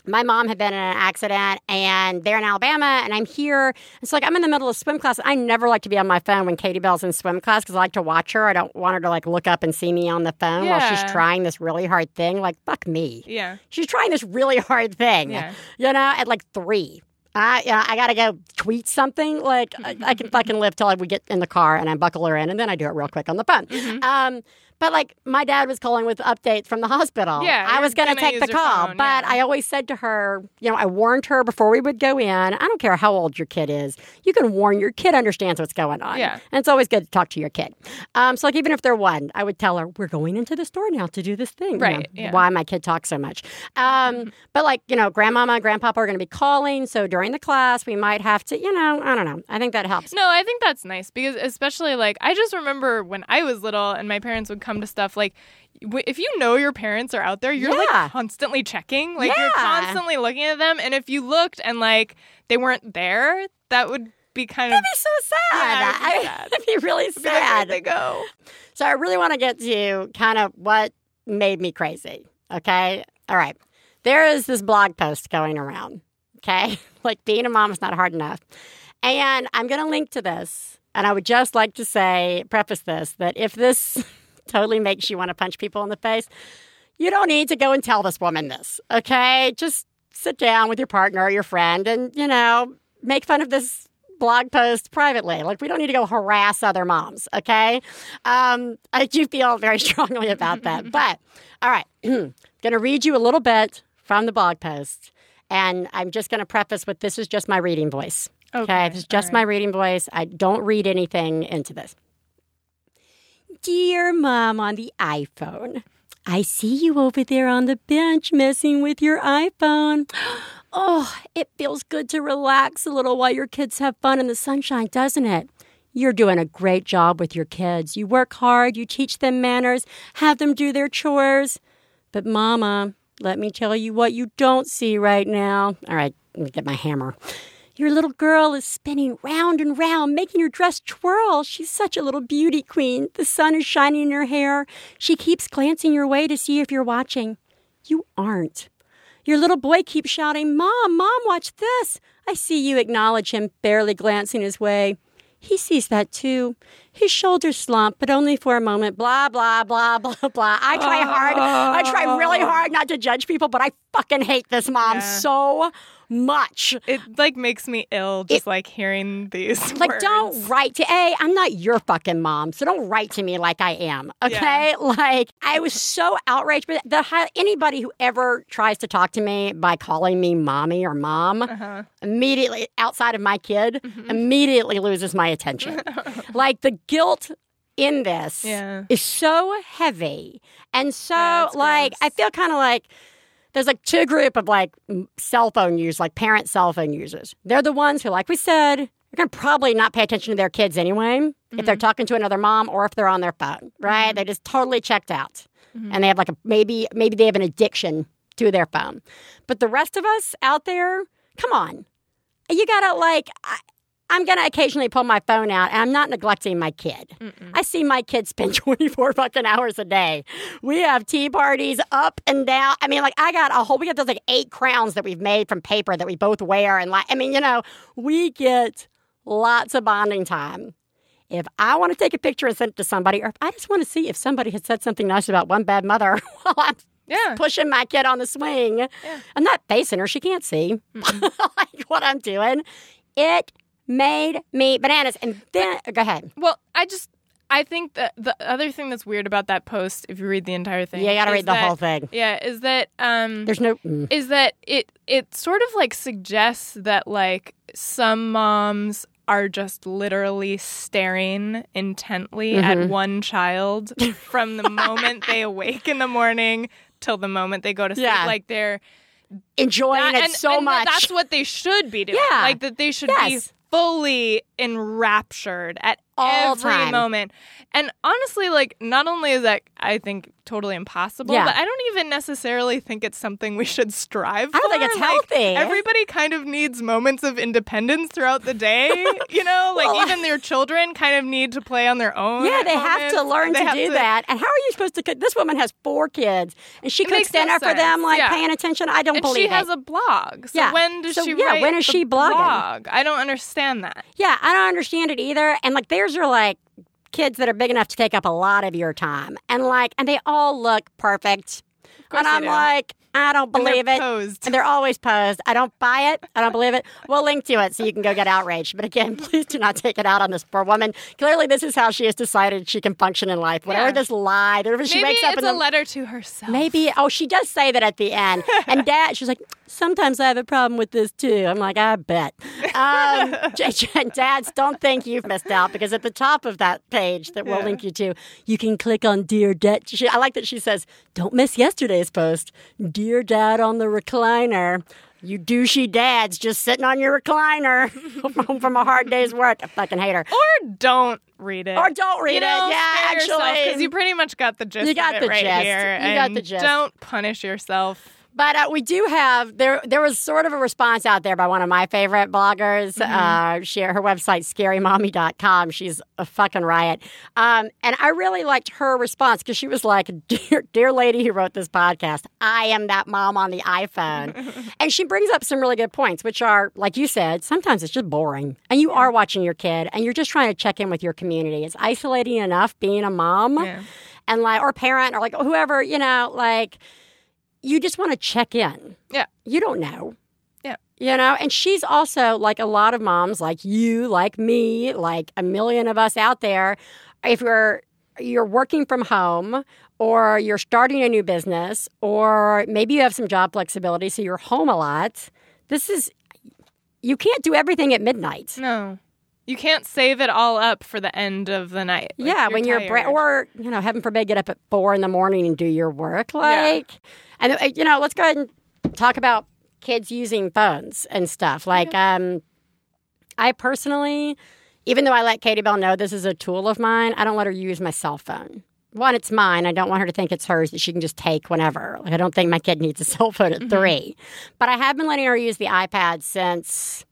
[SPEAKER 1] my mom had been in an accident and they're in Alabama and I'm here. It's like I'm in the middle of swim class. I never like to be on my phone when Katie Bell's in swim class because I like to watch her. I don't want her to like look up and see me on the phone while she's trying this really hard thing. Like, fuck me.
[SPEAKER 2] yeah,
[SPEAKER 1] She's trying this really hard thing,
[SPEAKER 2] Yeah.
[SPEAKER 1] you know, at like three. I, you know, I gotta go tweet something. Like I, I can fucking live till we get in the car and I buckle her in, and then I do it real quick on the phone.
[SPEAKER 2] Mm-hmm.
[SPEAKER 1] Um, but like my dad was calling with updates from the hospital.
[SPEAKER 2] Yeah,
[SPEAKER 1] I was gonna,
[SPEAKER 2] gonna
[SPEAKER 1] take the call,
[SPEAKER 2] phone,
[SPEAKER 1] but
[SPEAKER 2] yeah.
[SPEAKER 1] I always said to her, you know, I warned her before we would go in. I don't care how old your kid is, you can warn your kid understands what's going on.
[SPEAKER 2] Yeah.
[SPEAKER 1] and it's always good to talk to your kid. Um, so like even if they're one, I would tell her we're going into the store now to do this thing. you know,
[SPEAKER 2] Right, yeah.
[SPEAKER 1] Why my kid talks so much. Um, but like you know, grandmama and grandpapa are going to be calling, so during the class we might have to, you know, I don't know. I think that helps.
[SPEAKER 2] No, I think that's nice because especially like I just remember when I was little and my parents would come to stuff like if you know your parents are out there, you're
[SPEAKER 1] Yeah.
[SPEAKER 2] like constantly checking, like you're constantly looking at them, and if you looked and like they weren't there, that would be kind of
[SPEAKER 1] It'd be so sad.
[SPEAKER 2] Yeah, it'd be
[SPEAKER 1] I-
[SPEAKER 2] sad.
[SPEAKER 1] It'd be really
[SPEAKER 2] be like, where'd
[SPEAKER 1] sad.
[SPEAKER 2] they go?
[SPEAKER 1] So I really want to get to kind of what made me crazy. Okay. All right. There is this blog post going around. Okay. like being a mom is not hard enough. And I'm going to link to this. And I would just like to say, preface this, that if this totally makes you want to punch people in the face, you don't need to go and tell this woman this. Okay. Just sit down with your partner or your friend and, you know, make fun of this blog post privately. Like, we don't need to go harass other moms, okay? Um, I do feel very strongly about that. But, all right, going to read you a little bit from the blog post. And I'm just going to preface with this is just my reading voice. Okay.
[SPEAKER 2] Okay,
[SPEAKER 1] This is just
[SPEAKER 2] all
[SPEAKER 1] my reading voice. I don't read anything into this. Dear Mom on the iPhone, I see you over there on the bench messing with your iPhone. Oh, it feels good to relax a little while your kids have fun in the sunshine, doesn't it? You're doing a great job with your kids. You work hard, you teach them manners, have them do their chores. But, Mama, let me tell you what you don't see right now. All right, let me get my hammer. Your little girl is spinning round and round, making your dress twirl. She's such a little beauty queen. The sun is shining in her hair. She keeps glancing your way to see if you're watching. You aren't. Your little boy keeps shouting, Mom, Mom, watch this. I see you acknowledge him, barely glancing his way. He sees that too. His shoulders slump, but only for a moment. Blah, blah, blah, blah, blah. I try hard. I try really hard not to judge people, but I fucking hate this mom
[SPEAKER 2] Yeah.
[SPEAKER 1] so much.
[SPEAKER 2] It like makes me ill just like hearing these.
[SPEAKER 1] Like,
[SPEAKER 2] words.
[SPEAKER 1] don't write to A. I'm not your fucking mom, so don't write to me like I am. Okay, like I was so outraged. But the anybody who ever tries to talk to me by calling me mommy or mom,
[SPEAKER 2] Uh-huh.
[SPEAKER 1] immediately outside of my kid,
[SPEAKER 2] Mm-hmm.
[SPEAKER 1] immediately loses my attention. like the guilt in this
[SPEAKER 2] Yeah.
[SPEAKER 1] is so heavy, and so
[SPEAKER 2] Yeah,
[SPEAKER 1] like
[SPEAKER 2] gross.
[SPEAKER 1] I feel kind of like there's like two group of like cell phone users, like parent cell phone users. They're the ones who, like we said, are gonna probably not pay attention to their kids anyway if
[SPEAKER 2] Mm-hmm.
[SPEAKER 1] they're talking to another mom or if they're on their phone, right? They just totally checked out,
[SPEAKER 2] Mm-hmm.
[SPEAKER 1] and they have like a maybe maybe they have an addiction to their phone. But the rest of us out there, come on, you gotta like. I'm gonna occasionally pull my phone out, and I'm not neglecting my kid. I see my kid spend 24 fucking hours a day. We have tea parties up and down. I mean, like I got a whole. We got those like eight crowns that we've made from paper that we both wear, and like I mean, you know, we get lots of bonding time. If I want to take a picture and send it to somebody, or if I just want to see if somebody had said something nice about one bad mother while I'm
[SPEAKER 2] Yeah.
[SPEAKER 1] pushing my kid on the swing. I'm not facing her. She can't see like what I'm doing. It made me bananas. And then, go ahead.
[SPEAKER 2] Well, I just I think that the other thing that's weird about that post, if you read the entire thing,
[SPEAKER 1] Yeah, you got to
[SPEAKER 2] is
[SPEAKER 1] read the
[SPEAKER 2] that-
[SPEAKER 1] whole thing.
[SPEAKER 2] Yeah, is that um
[SPEAKER 1] There's no. mm.
[SPEAKER 2] is that it it sort of like suggests that like some moms are just literally staring intently
[SPEAKER 1] Mm-hmm.
[SPEAKER 2] at one child from the moment they awake in the morning till the moment they go to sleep
[SPEAKER 1] Yeah.
[SPEAKER 2] like they're
[SPEAKER 1] Enjoying
[SPEAKER 2] that-
[SPEAKER 1] it
[SPEAKER 2] and,
[SPEAKER 1] so
[SPEAKER 2] and
[SPEAKER 1] much.
[SPEAKER 2] that's what they should be doing
[SPEAKER 1] Yeah.
[SPEAKER 2] like that they should
[SPEAKER 1] Yes.
[SPEAKER 2] be fully enraptured at
[SPEAKER 1] All
[SPEAKER 2] every
[SPEAKER 1] time.
[SPEAKER 2] moment and honestly like not only is that i think totally impossible
[SPEAKER 1] Yeah.
[SPEAKER 2] but i don't even necessarily think it's something we should strive for.
[SPEAKER 1] I don't think it's
[SPEAKER 2] Like,
[SPEAKER 1] healthy.
[SPEAKER 2] everybody kind of needs moments of independence throughout the day you know like
[SPEAKER 1] Well,
[SPEAKER 2] even their children kind of need to play on their own
[SPEAKER 1] yeah, they have to learn
[SPEAKER 2] They
[SPEAKER 1] to do that. And how are you supposed to cook? This woman has four kids, and she
[SPEAKER 2] It
[SPEAKER 1] cooks
[SPEAKER 2] makes no
[SPEAKER 1] for them, like
[SPEAKER 2] Yeah.
[SPEAKER 1] paying attention. I don't
[SPEAKER 2] and
[SPEAKER 1] believe
[SPEAKER 2] she has
[SPEAKER 1] it.
[SPEAKER 2] a blog. So
[SPEAKER 1] Yeah.
[SPEAKER 2] when does
[SPEAKER 1] So,
[SPEAKER 2] she
[SPEAKER 1] yeah, when is she blogging?
[SPEAKER 2] blog? I don't understand that.
[SPEAKER 1] Yeah, I don't understand it either. And like, theirs are like kids that are big enough to take up a lot of your time, and like, and they all look perfect. And I'm like, I don't
[SPEAKER 2] And
[SPEAKER 1] believe it.
[SPEAKER 2] posed.
[SPEAKER 1] And they're always posed. I don't buy it. I don't believe it. We'll link to it so you can go get outraged. But again, please do not take it out on this poor woman. Clearly, this is how she has decided she can function in life. Whatever
[SPEAKER 2] Yeah.
[SPEAKER 1] this lie, whatever she
[SPEAKER 2] Maybe
[SPEAKER 1] wakes up
[SPEAKER 2] it's
[SPEAKER 1] in
[SPEAKER 2] a
[SPEAKER 1] the
[SPEAKER 2] letter to herself.
[SPEAKER 1] Maybe. Oh, she does say that at the end. And dad, she's like, sometimes I have a problem with this too. I'm like, I bet. Um, J- J- dads, don't think you've missed out because at the top of that page that we'll
[SPEAKER 2] Yeah.
[SPEAKER 1] link you to, you can click on Dear Dad. She, I like that she says, don't miss yesterday's post. Dear Dad on the recliner. You douchey dads just sitting on your recliner home from a hard day's work. I fucking hate her.
[SPEAKER 2] or don't read it.
[SPEAKER 1] Or don't read
[SPEAKER 2] you know,
[SPEAKER 1] it. Yeah, actually, because
[SPEAKER 2] you pretty much got the gist.
[SPEAKER 1] You got the
[SPEAKER 2] right
[SPEAKER 1] gist.
[SPEAKER 2] here.
[SPEAKER 1] You got the gist.
[SPEAKER 2] Don't punish yourself.
[SPEAKER 1] But uh, we do have there. There was sort of a response out there by one of my favorite bloggers. Uh, she her website scarymommy.com. She's a fucking riot, um, and I really liked her response because she was like, "Dear, dear lady who wrote this podcast, I am that mom on the iPhone," and she brings up some really good points, which are like you said. Sometimes it's just boring, and you are watching your kid, and you're just trying to check in with your community. It's isolating enough being a mom,
[SPEAKER 2] Yeah.
[SPEAKER 1] and like or parent or like whoever you know, like you just want to check in.
[SPEAKER 2] Yeah.
[SPEAKER 1] You don't know.
[SPEAKER 2] Yeah.
[SPEAKER 1] You know, and she's also like a lot of moms, like you, like me, like a million of us out there. If you're you're working from home or you're starting a new business or maybe you have some job flexibility so you're home a lot. This is you can't do everything at midnight.
[SPEAKER 2] No. You can't save it all up for the end of the night. Like,
[SPEAKER 1] yeah, when you're bra- or you know, heaven forbid, get up at four in the morning and do your work. Like, and uh, you know, let's go ahead and talk about kids using phones and stuff. Like, um, I personally, even though I let Katie Bell know this is a tool of mine, I don't let her use my cell phone. One, it's mine. I don't want her to think it's hers that she can just take whenever. Like, I don't think my kid needs a cell phone at three. But I have been letting her use the iPad since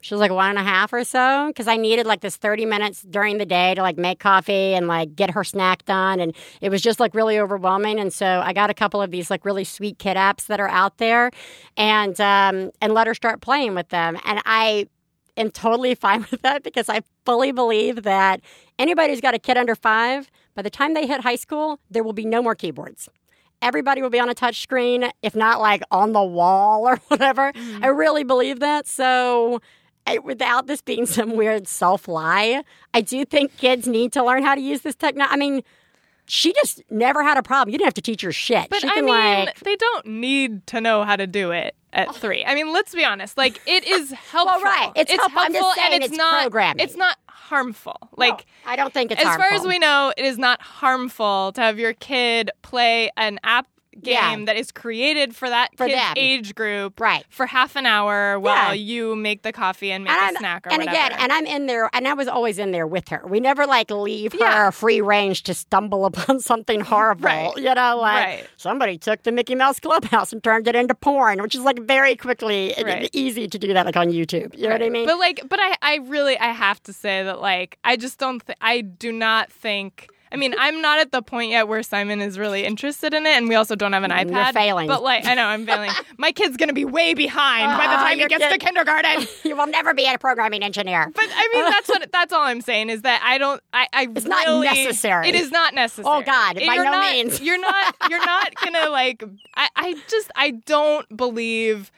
[SPEAKER 1] She was like one and a half or so because I needed like this 30 minutes during the day to like make coffee and like get her snack done. And it was just like really overwhelming. And so I got a couple of these like really sweet kid apps that are out there and, um, and let her start playing with them. And I am totally fine with that because I fully believe that anybody who's got a kid under five, by the time they hit high school, there will be no more keyboards everybody will be on a touch screen, if not like on the wall or whatever. Mm. I really believe that. So I, without this being some weird self lie, I do think kids need to learn how to use this technology. I mean, she just never had a problem. You didn't have to teach her shit.
[SPEAKER 2] But
[SPEAKER 1] she
[SPEAKER 2] I mean,
[SPEAKER 1] like,
[SPEAKER 2] they don't need to know how to do it at oh. three. I mean, let's be honest. Like, it is helpful.
[SPEAKER 1] well, right. It's, helpful. I'm just saying
[SPEAKER 2] and it's,
[SPEAKER 1] it's
[SPEAKER 2] not.
[SPEAKER 1] programming.
[SPEAKER 2] It's not harmful. Like,
[SPEAKER 1] No, I don't think it's
[SPEAKER 2] as far as we know, it is not harmful to have your kid play an app game
[SPEAKER 1] Yeah.
[SPEAKER 2] that is created for that
[SPEAKER 1] For
[SPEAKER 2] kid's
[SPEAKER 1] them.
[SPEAKER 2] age group
[SPEAKER 1] Right.
[SPEAKER 2] for half an hour while
[SPEAKER 1] Yeah.
[SPEAKER 2] you make the coffee and make
[SPEAKER 1] and
[SPEAKER 2] a snack or
[SPEAKER 1] and
[SPEAKER 2] whatever.
[SPEAKER 1] again, and I'm in there, and I was always in there with her. We never like leave her
[SPEAKER 2] Yeah.
[SPEAKER 1] free range to stumble upon something horrible.
[SPEAKER 2] Right.
[SPEAKER 1] You know, like
[SPEAKER 2] Right.
[SPEAKER 1] somebody took the Mickey Mouse Clubhouse and turned it into porn, which is like very quickly
[SPEAKER 2] Right.
[SPEAKER 1] easy to do that, like on YouTube. You know what I mean?
[SPEAKER 2] But like, but I, I really, I have to say that like, I just don't, th- I do not think. I mean, I'm not at the point yet where Simon is really interested in it, and we also don't have an iPad.
[SPEAKER 1] You're failing.
[SPEAKER 2] But like, I know I'm failing. My kid's gonna be way behind by the
[SPEAKER 1] Ah,
[SPEAKER 2] time he gets to kindergarten.
[SPEAKER 1] you will never be a programming engineer.
[SPEAKER 2] But I mean, that's what that's all I'm saying is that I don't. I, I
[SPEAKER 1] It's not necessary.
[SPEAKER 2] It is not necessary.
[SPEAKER 1] Oh, God, by
[SPEAKER 2] You're
[SPEAKER 1] no
[SPEAKER 2] not-
[SPEAKER 1] means.
[SPEAKER 2] You're not. You're not gonna like. I. I just. I don't believe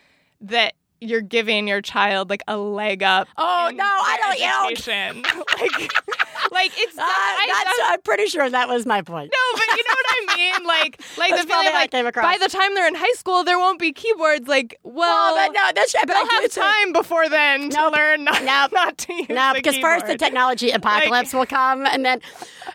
[SPEAKER 2] that you're giving your child like a leg up.
[SPEAKER 1] Oh, no, I don't- you don't-
[SPEAKER 2] like, like it's.
[SPEAKER 1] Uh,
[SPEAKER 2] I,
[SPEAKER 1] that's,
[SPEAKER 2] I'm-
[SPEAKER 1] I'm pretty sure that was my point.
[SPEAKER 2] no, but you know what I mean. Like, like the feeling
[SPEAKER 1] probably
[SPEAKER 2] of,
[SPEAKER 1] how I
[SPEAKER 2] like
[SPEAKER 1] came across.
[SPEAKER 2] by the time they're in high school, there won't be keyboards. Like, well,
[SPEAKER 1] Well, but no, that's but
[SPEAKER 2] they'll
[SPEAKER 1] I
[SPEAKER 2] have time before then to learn not,
[SPEAKER 1] Nope.
[SPEAKER 2] not to use
[SPEAKER 1] No,
[SPEAKER 2] the
[SPEAKER 1] because first the technology apocalypse will come, and then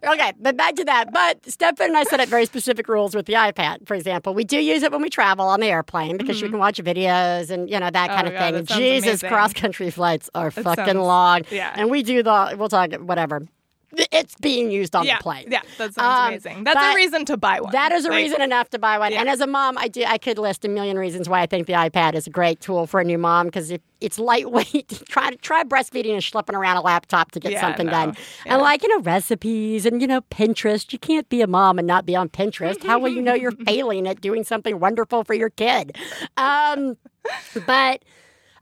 [SPEAKER 1] okay. But back to that. But Stefan and I set up very specific rules with the iPad. For example, we do use it when we travel on the airplane because you can watch videos and you know that kind
[SPEAKER 2] Mm-hmm. Oh,
[SPEAKER 1] of
[SPEAKER 2] God,
[SPEAKER 1] thing. Jesus, cross country flights are fucking
[SPEAKER 2] sounds-
[SPEAKER 1] long.
[SPEAKER 2] yeah.
[SPEAKER 1] and we do the. We'll talk whatever. It's being used on
[SPEAKER 2] yeah,
[SPEAKER 1] the plane.
[SPEAKER 2] Yeah, that sounds
[SPEAKER 1] Um,
[SPEAKER 2] amazing. That's a reason to buy one.
[SPEAKER 1] That is a
[SPEAKER 2] Like,
[SPEAKER 1] reason enough to buy one.
[SPEAKER 2] Yeah.
[SPEAKER 1] And as a mom, I do I could list a million reasons why I think the iPad is a great tool for a new mom because it, it's lightweight. try to try breastfeeding and schlepping around a laptop to get
[SPEAKER 2] Yeah,
[SPEAKER 1] something
[SPEAKER 2] no.
[SPEAKER 1] done. And like you know recipes and you know Pinterest. You can't be a mom and not be on Pinterest. How will you know you're failing at doing something wonderful for your kid? Um, but.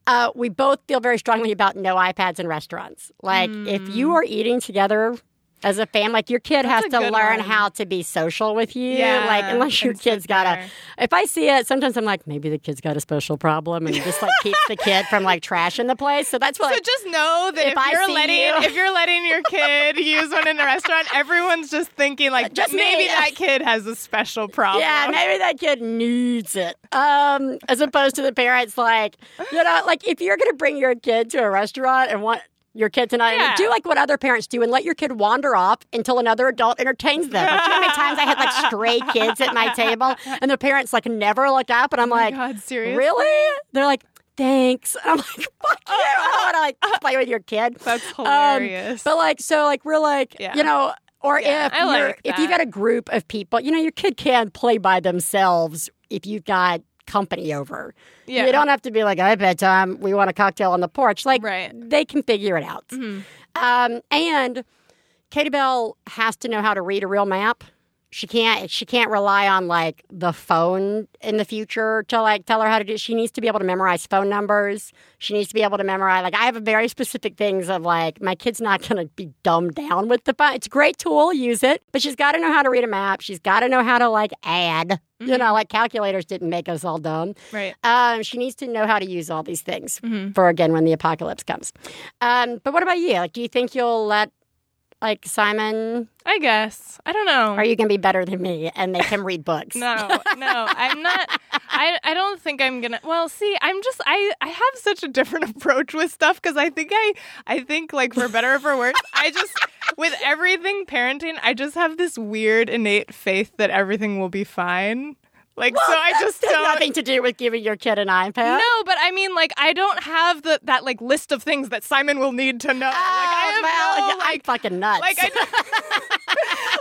[SPEAKER 1] Uh, we both feel very strongly about no iPads in restaurants. Like, if you are eating together as a family, like your kid.
[SPEAKER 2] That's
[SPEAKER 1] has to learn
[SPEAKER 2] one.
[SPEAKER 1] how to be social with you.
[SPEAKER 2] Yeah,
[SPEAKER 1] like, unless your kid's got a. If I see it, sometimes I'm like, maybe the kid's got a special problem, and just like keeps the kid from like trashing the place. So that's what.
[SPEAKER 2] So just know that
[SPEAKER 1] If
[SPEAKER 2] if,
[SPEAKER 1] I
[SPEAKER 2] you're letting
[SPEAKER 1] you-
[SPEAKER 2] if you're letting your kid use one in a restaurant, everyone's just thinking like,
[SPEAKER 1] Just
[SPEAKER 2] maybe
[SPEAKER 1] me.
[SPEAKER 2] that kid has a special problem.
[SPEAKER 1] yeah, maybe that kid needs it. Um, as opposed to the parents, like, you know, like if you're going to bring your kid to a restaurant and want your kid to not
[SPEAKER 2] Yeah.
[SPEAKER 1] do like what other parents do and let your kid wander off until another adult entertains them. Like, you know how many times I had like stray kids at my table and the parents like never look up and I'm
[SPEAKER 2] Oh
[SPEAKER 1] like,
[SPEAKER 2] God, seriously?
[SPEAKER 1] really? They're like, thanks. And I'm like, fuck you. I don't want to like play with your kid.
[SPEAKER 2] That's
[SPEAKER 1] Um,
[SPEAKER 2] hilarious.
[SPEAKER 1] but like, so like we're like,
[SPEAKER 2] Yeah.
[SPEAKER 1] you know, or
[SPEAKER 2] Yeah,
[SPEAKER 1] if
[SPEAKER 2] like
[SPEAKER 1] if you've got a group of people, you know, your kid can play by themselves if you've got company over.
[SPEAKER 2] Yeah.
[SPEAKER 1] You don't have to be like, iPad time. We want a cocktail on the porch. Like,
[SPEAKER 2] Right. Mm-hmm.
[SPEAKER 1] they can figure it out. Um, and Katie Bell has to know how to read a real map. She can't. She can't rely on like the phone in the future to like tell her how to do. She needs to be able to memorize phone numbers. She needs to be able to memorize. Like I have very specific things of like my kid's not going to be dumbed down with the phone. It's a great tool. Use it, but she's got to know how to read a map. She's got to know how to like add. You know, like calculators didn't make us all dumb.
[SPEAKER 2] right.
[SPEAKER 1] Um, she needs to know how to use all these things
[SPEAKER 2] Mm-hmm.
[SPEAKER 1] for again when the apocalypse comes. Um, but what about you? Like, do you think you'll let like Simon?
[SPEAKER 2] I guess. I don't know.
[SPEAKER 1] Are you gonna be better than me and make him read books?
[SPEAKER 2] No, no, I'm not. I I don't think I'm gonna. Well, see, I'm just I I have such a different approach with stuff because I think I I think like for better or for worse, I just with everything parenting, I just have this weird innate faith that everything will be fine. Like so, I just don't.
[SPEAKER 1] nothing to do with giving your kid an iPad.
[SPEAKER 2] No, but I mean, like, I don't have the that like list of things that Simon will need to know. like, I
[SPEAKER 1] Oh, well,
[SPEAKER 2] no,
[SPEAKER 1] yeah, I'm
[SPEAKER 2] like,
[SPEAKER 1] fucking nuts.
[SPEAKER 2] like I,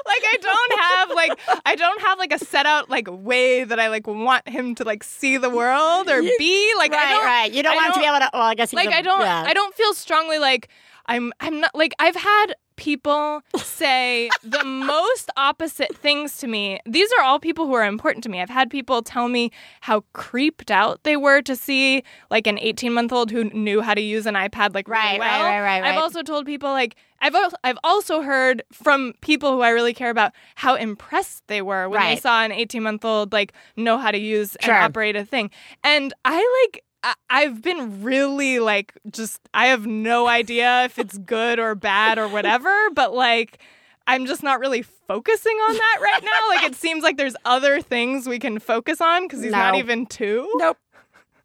[SPEAKER 2] like I don't have like I don't have like a set out like way that I like want him to like see the world or be like I
[SPEAKER 1] right,
[SPEAKER 2] don't
[SPEAKER 1] right. You don't
[SPEAKER 2] I
[SPEAKER 1] want him to be able to. Well, I guess he's
[SPEAKER 2] like
[SPEAKER 1] a-
[SPEAKER 2] I don't
[SPEAKER 1] yeah.
[SPEAKER 2] I don't feel strongly like I'm I'm not like I've had people say the most opposite things to me. These are all people who are important to me. I've had people tell me how creeped out they were to see like an 18-month-old who knew how to use an iPad like really
[SPEAKER 1] well. Right,
[SPEAKER 2] right,
[SPEAKER 1] right, right,
[SPEAKER 2] I've also told people like I've al- I've also heard from people who I really care about how impressed they were when
[SPEAKER 1] Right.
[SPEAKER 2] they saw an 18-month-old like know how to use
[SPEAKER 1] Sure.
[SPEAKER 2] and operate a thing. And I like I- I've been really like just I have no idea if it's good or bad or whatever, but like I'm just not really focusing on that right now. Like it seems like there's other things we can focus on because he's not even two.
[SPEAKER 1] Nope.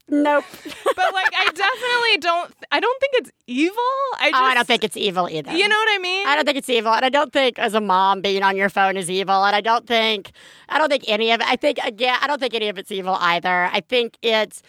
[SPEAKER 1] Nope.
[SPEAKER 2] But like I definitely don't I don't think it's evil. I just
[SPEAKER 1] oh, I don't think it's evil either.
[SPEAKER 2] you know what I mean?
[SPEAKER 1] I don't think it's evil, and I don't think as a mom being on your phone is evil, and I don't think I don't think any of it. I think again, I don't think any of it's evil either. I think it's.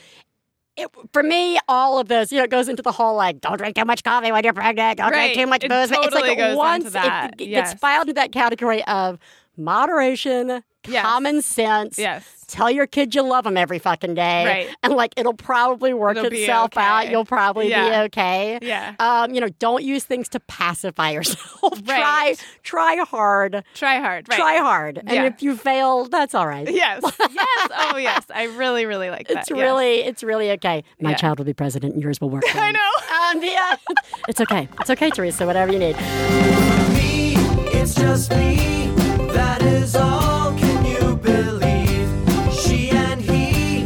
[SPEAKER 1] It, for me, all of this, you know, it goes into the whole like, don't drink too much coffee when you're pregnant, don't
[SPEAKER 2] Right.
[SPEAKER 1] drink too much
[SPEAKER 2] It
[SPEAKER 1] booze. it's like once
[SPEAKER 2] that.
[SPEAKER 1] it, it gets filed into that category of moderation,
[SPEAKER 2] Yes.
[SPEAKER 1] common sense.
[SPEAKER 2] yes.
[SPEAKER 1] Tell your kid you love them every fucking day,
[SPEAKER 2] Right.
[SPEAKER 1] and like it'll probably work
[SPEAKER 2] It'll
[SPEAKER 1] itself
[SPEAKER 2] okay.
[SPEAKER 1] out. You'll probably be okay.
[SPEAKER 2] Yeah.
[SPEAKER 1] Um, you know, don't use things to pacify yourself. try,
[SPEAKER 2] Right.
[SPEAKER 1] try hard.
[SPEAKER 2] Try hard. Right.
[SPEAKER 1] Try hard. And
[SPEAKER 2] Yeah.
[SPEAKER 1] if you fail, that's all right.
[SPEAKER 2] Yes. Yes. Oh yes. I really, really like that.
[SPEAKER 1] It's
[SPEAKER 2] yes.
[SPEAKER 1] really, it's really okay. My
[SPEAKER 2] Yeah.
[SPEAKER 1] child will be president, and yours will work.
[SPEAKER 2] I know.
[SPEAKER 1] Um, yeah, it's okay. It's okay, Theresa. Whatever you need.
[SPEAKER 3] me, it's just me. That is all. Can you believe? She and he,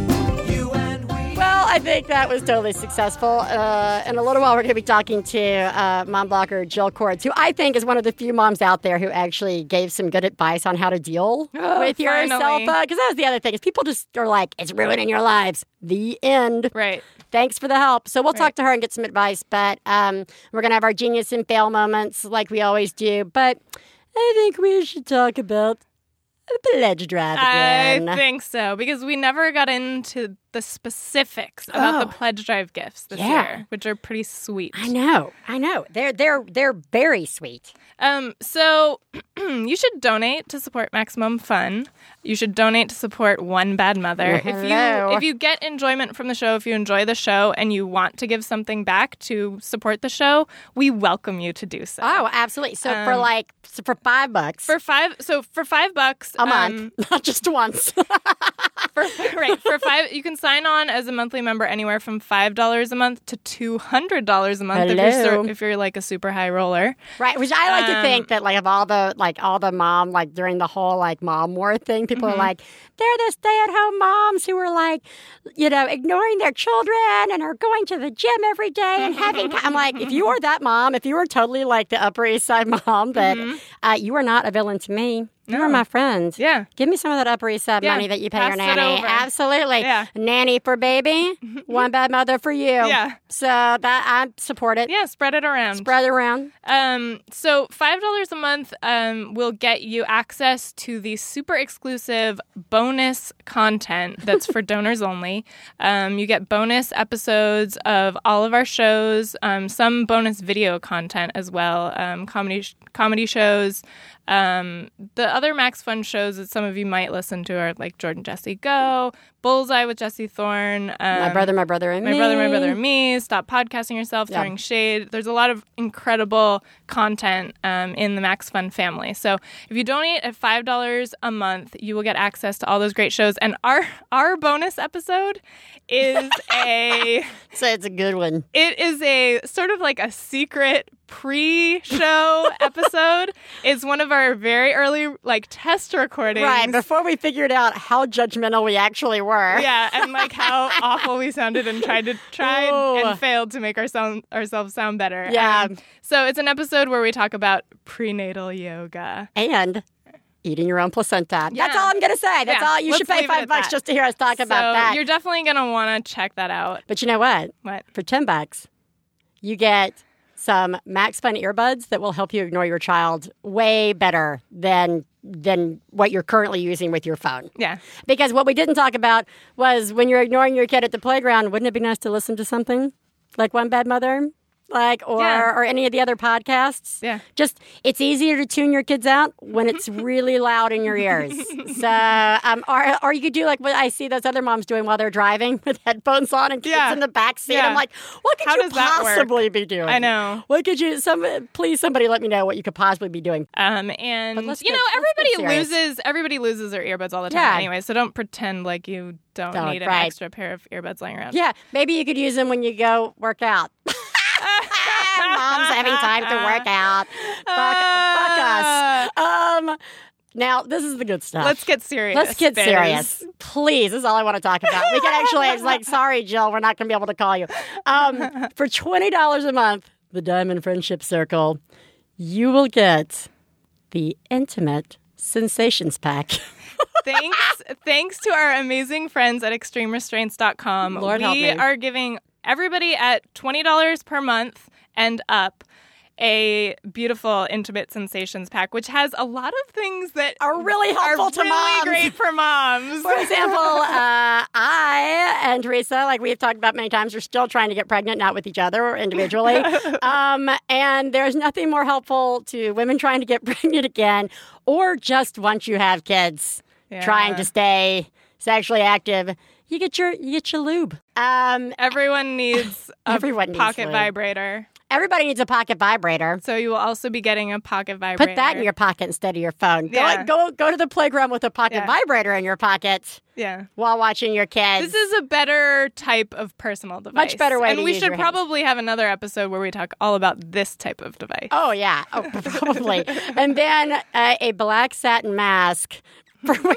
[SPEAKER 3] you and we.
[SPEAKER 1] Well, I think that was totally successful. Uh, in a little while, we're going to be talking to uh, mom blogger Jill Cordes, who I think is one of the few moms out there who actually gave some good advice on how to deal
[SPEAKER 2] Oh,
[SPEAKER 1] with yourself.
[SPEAKER 2] finally.
[SPEAKER 1] Because that was the other thing is people just are like, it's ruining your lives. The end.
[SPEAKER 2] Right.
[SPEAKER 1] Thanks for the help. So we'll talk to her and get some advice. But um, we're going to have our genius and fail moments like we always do. But I think we should talk about the pledge drive again.
[SPEAKER 2] I think so because we never got into the specifics about
[SPEAKER 1] Oh.
[SPEAKER 2] the pledge drive gifts this
[SPEAKER 1] Yeah.
[SPEAKER 2] year, which are pretty sweet.
[SPEAKER 1] I know. I know. They're they're they're very sweet.
[SPEAKER 2] Um, so you should donate to support Maximum Fun. You should donate to support One Bad Mother. If
[SPEAKER 1] Hello.
[SPEAKER 2] you if you get enjoyment from the show, if you enjoy the show and you want to give something back to support the show, we welcome you to do so.
[SPEAKER 1] Oh, absolutely. So for
[SPEAKER 2] Um,
[SPEAKER 1] like so for five bucks
[SPEAKER 2] For five, so for five bucks
[SPEAKER 1] a
[SPEAKER 2] um,
[SPEAKER 1] month, not just once.
[SPEAKER 2] For, right for five, you can sign on as a monthly member anywhere from five dollars a month to two hundred dollars a month if you're if you're like a super high roller.
[SPEAKER 1] right. Which I like to
[SPEAKER 2] Um,
[SPEAKER 1] think that like of all the like all the mom like during the whole like mom war thing, people
[SPEAKER 2] Mm-hmm.
[SPEAKER 1] are like they're the stay at home moms who are like you know ignoring their children and are going to the gym every day and having. I'm like if you are that mom, if you are totally like the Upper East Side mom, that uh, you are not a villain to me. You are
[SPEAKER 2] Mm-hmm.
[SPEAKER 1] My friend.
[SPEAKER 2] Yeah.
[SPEAKER 1] Give me some of that Upper East Side
[SPEAKER 2] Yeah,
[SPEAKER 1] money that you pay
[SPEAKER 2] pass
[SPEAKER 1] your nanny. Absolutely.
[SPEAKER 2] Yeah.
[SPEAKER 1] Nanny for baby, one bad mother for you.
[SPEAKER 2] Yeah.
[SPEAKER 1] So that I support it.
[SPEAKER 2] Yeah, spread it around.
[SPEAKER 1] Spread it around.
[SPEAKER 2] Um, so five dollars a month um, will get you access to the super exclusive bonus content that's for donors only. Um, you get bonus episodes of all of our shows, um, some bonus video content as well, um, comedy sh- comedy shows. Um, the other Max Fun shows that some of you might listen to are like Jordan Jesse Go, Bullseye with Jesse Thorne, um,
[SPEAKER 1] my brother, my brother, and
[SPEAKER 2] my
[SPEAKER 1] me.
[SPEAKER 2] brother, my brother, and me. Stop podcasting yourself,
[SPEAKER 1] Yeah.
[SPEAKER 2] throwing shade. There's a lot of incredible content um, in the Max Fun family. So if you donate at five dollars a month, you will get access to all those great shows. And our our bonus episode is a
[SPEAKER 1] So it's a good one.
[SPEAKER 2] it is a sort of like a secret pre-show episode. is one of our very early like test recordings.
[SPEAKER 1] Right. Before we figured out how judgmental we actually were.
[SPEAKER 2] yeah, and like how awful we sounded and tried to try
[SPEAKER 1] Ooh.
[SPEAKER 2] and failed to make our sound, ourselves sound better.
[SPEAKER 1] Yeah.
[SPEAKER 2] Um, so it's an episode where we talk about prenatal yoga.
[SPEAKER 1] And eating your own placenta. That's all I'm going to say. That's
[SPEAKER 2] Yeah,
[SPEAKER 1] all. You
[SPEAKER 2] let's
[SPEAKER 1] should pay five bucks
[SPEAKER 2] that.
[SPEAKER 1] just to hear us talk
[SPEAKER 2] so
[SPEAKER 1] about that.
[SPEAKER 2] you're definitely gonna want to check that out.
[SPEAKER 1] But you know what?
[SPEAKER 2] What?
[SPEAKER 1] For 10 bucks, you get some Max Fun earbuds that will help you ignore your child way better than than what you're currently using with your phone.
[SPEAKER 2] Yeah.
[SPEAKER 1] Because what we didn't talk about was when you're ignoring your kid at the playground, wouldn't it be nice to listen to something like One Bad Mother? Like or
[SPEAKER 2] Yeah.
[SPEAKER 1] or any of the other podcasts.
[SPEAKER 2] Yeah.
[SPEAKER 1] Just it's easier to tune your kids out when it's really loud in your ears. So um or or you could do like what I see those other moms doing while they're driving with headphones on and kids
[SPEAKER 2] Yeah.
[SPEAKER 1] in the back seat.
[SPEAKER 2] Yeah.
[SPEAKER 1] I'm like, what could
[SPEAKER 2] How
[SPEAKER 1] you
[SPEAKER 2] does that work?
[SPEAKER 1] possibly be doing?
[SPEAKER 2] I know.
[SPEAKER 1] What could you some please somebody let me know what you could possibly be doing.
[SPEAKER 2] Um, and you
[SPEAKER 1] get-
[SPEAKER 2] know, everybody loses everybody loses their earbuds all the time anyway. So don't pretend like you don't,
[SPEAKER 1] Don't,
[SPEAKER 2] need an
[SPEAKER 1] right.
[SPEAKER 2] extra pair of earbuds lying around.
[SPEAKER 1] Yeah, maybe you could use them when you go work out. Mom's having time to work out. Fuck, fuck us. Um, now this is the good stuff.
[SPEAKER 2] Let's get serious.
[SPEAKER 1] Let's get
[SPEAKER 2] Biz.
[SPEAKER 1] serious, please. This is all I want to talk about. We can actually. It's like, sorry, Jill, we're not going to be able to call you. Um, for twenty dollars a month, the Diamond Friendship Circle, you will get the intimate sensations pack.
[SPEAKER 2] thanks thanks to our amazing friends at extremerestraints.com
[SPEAKER 1] Lord
[SPEAKER 2] we
[SPEAKER 1] help me.
[SPEAKER 2] are giving everybody at $20 per month and up a beautiful intimate sensations pack which has a lot of things that
[SPEAKER 1] Are really helpful
[SPEAKER 2] are
[SPEAKER 1] to
[SPEAKER 2] really
[SPEAKER 1] moms.
[SPEAKER 2] great for moms
[SPEAKER 1] For example, uh, I and Teresa, like we've talked about many times, are still trying to get pregnant, not with each other or individually. um, and there's nothing more helpful to women trying to get pregnant again, or just once you have kids, trying to stay sexually active. You get your you get your lube. Um,
[SPEAKER 2] everyone needs a
[SPEAKER 1] Everyone needs
[SPEAKER 2] pocket vibrator
[SPEAKER 1] everybody needs a pocket vibrator.
[SPEAKER 2] so you will also be getting a pocket vibrator
[SPEAKER 1] Put that in your pocket instead of your phone. Go,
[SPEAKER 2] Yeah.
[SPEAKER 1] go go to the playground with a pocket
[SPEAKER 2] Yeah.
[SPEAKER 1] vibrator in your pocket
[SPEAKER 2] yeah
[SPEAKER 1] while watching your kids.
[SPEAKER 2] This is a better type of personal device.
[SPEAKER 1] Much better way
[SPEAKER 2] And
[SPEAKER 1] to
[SPEAKER 2] we should
[SPEAKER 1] your hands.
[SPEAKER 2] probably have another episode where we talk all about this type of device.
[SPEAKER 1] Oh yeah, oh, probably. and then uh, a black satin mask. For, when-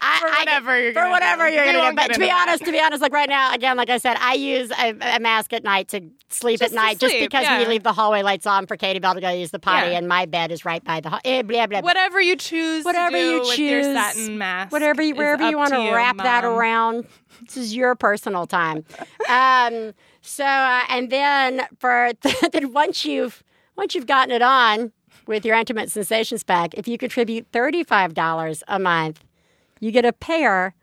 [SPEAKER 1] I,
[SPEAKER 2] For
[SPEAKER 1] I-
[SPEAKER 2] whatever you're
[SPEAKER 1] for
[SPEAKER 2] gonna
[SPEAKER 1] whatever
[SPEAKER 2] do.
[SPEAKER 1] you're gonna do. But to be honest, to be honest, like right now, again, like I said, I use a, a mask at night to sleep
[SPEAKER 2] Just
[SPEAKER 1] at night, just because
[SPEAKER 2] yeah.
[SPEAKER 1] we leave the hallway lights on for Katie Bell to go use the potty,
[SPEAKER 2] Yeah.
[SPEAKER 1] and my bed is right by the eh, blah, blah, blah.
[SPEAKER 2] Whatever you choose
[SPEAKER 1] Whatever you
[SPEAKER 2] with your
[SPEAKER 1] choose,
[SPEAKER 2] satin mask.
[SPEAKER 1] whatever you, wherever you want to
[SPEAKER 2] you,
[SPEAKER 1] wrap that around. This is your personal time. um, so uh, and then for then once you've once you've gotten it on with your intimate sensations pack, if you contribute thirty five dollars a month, you get a pair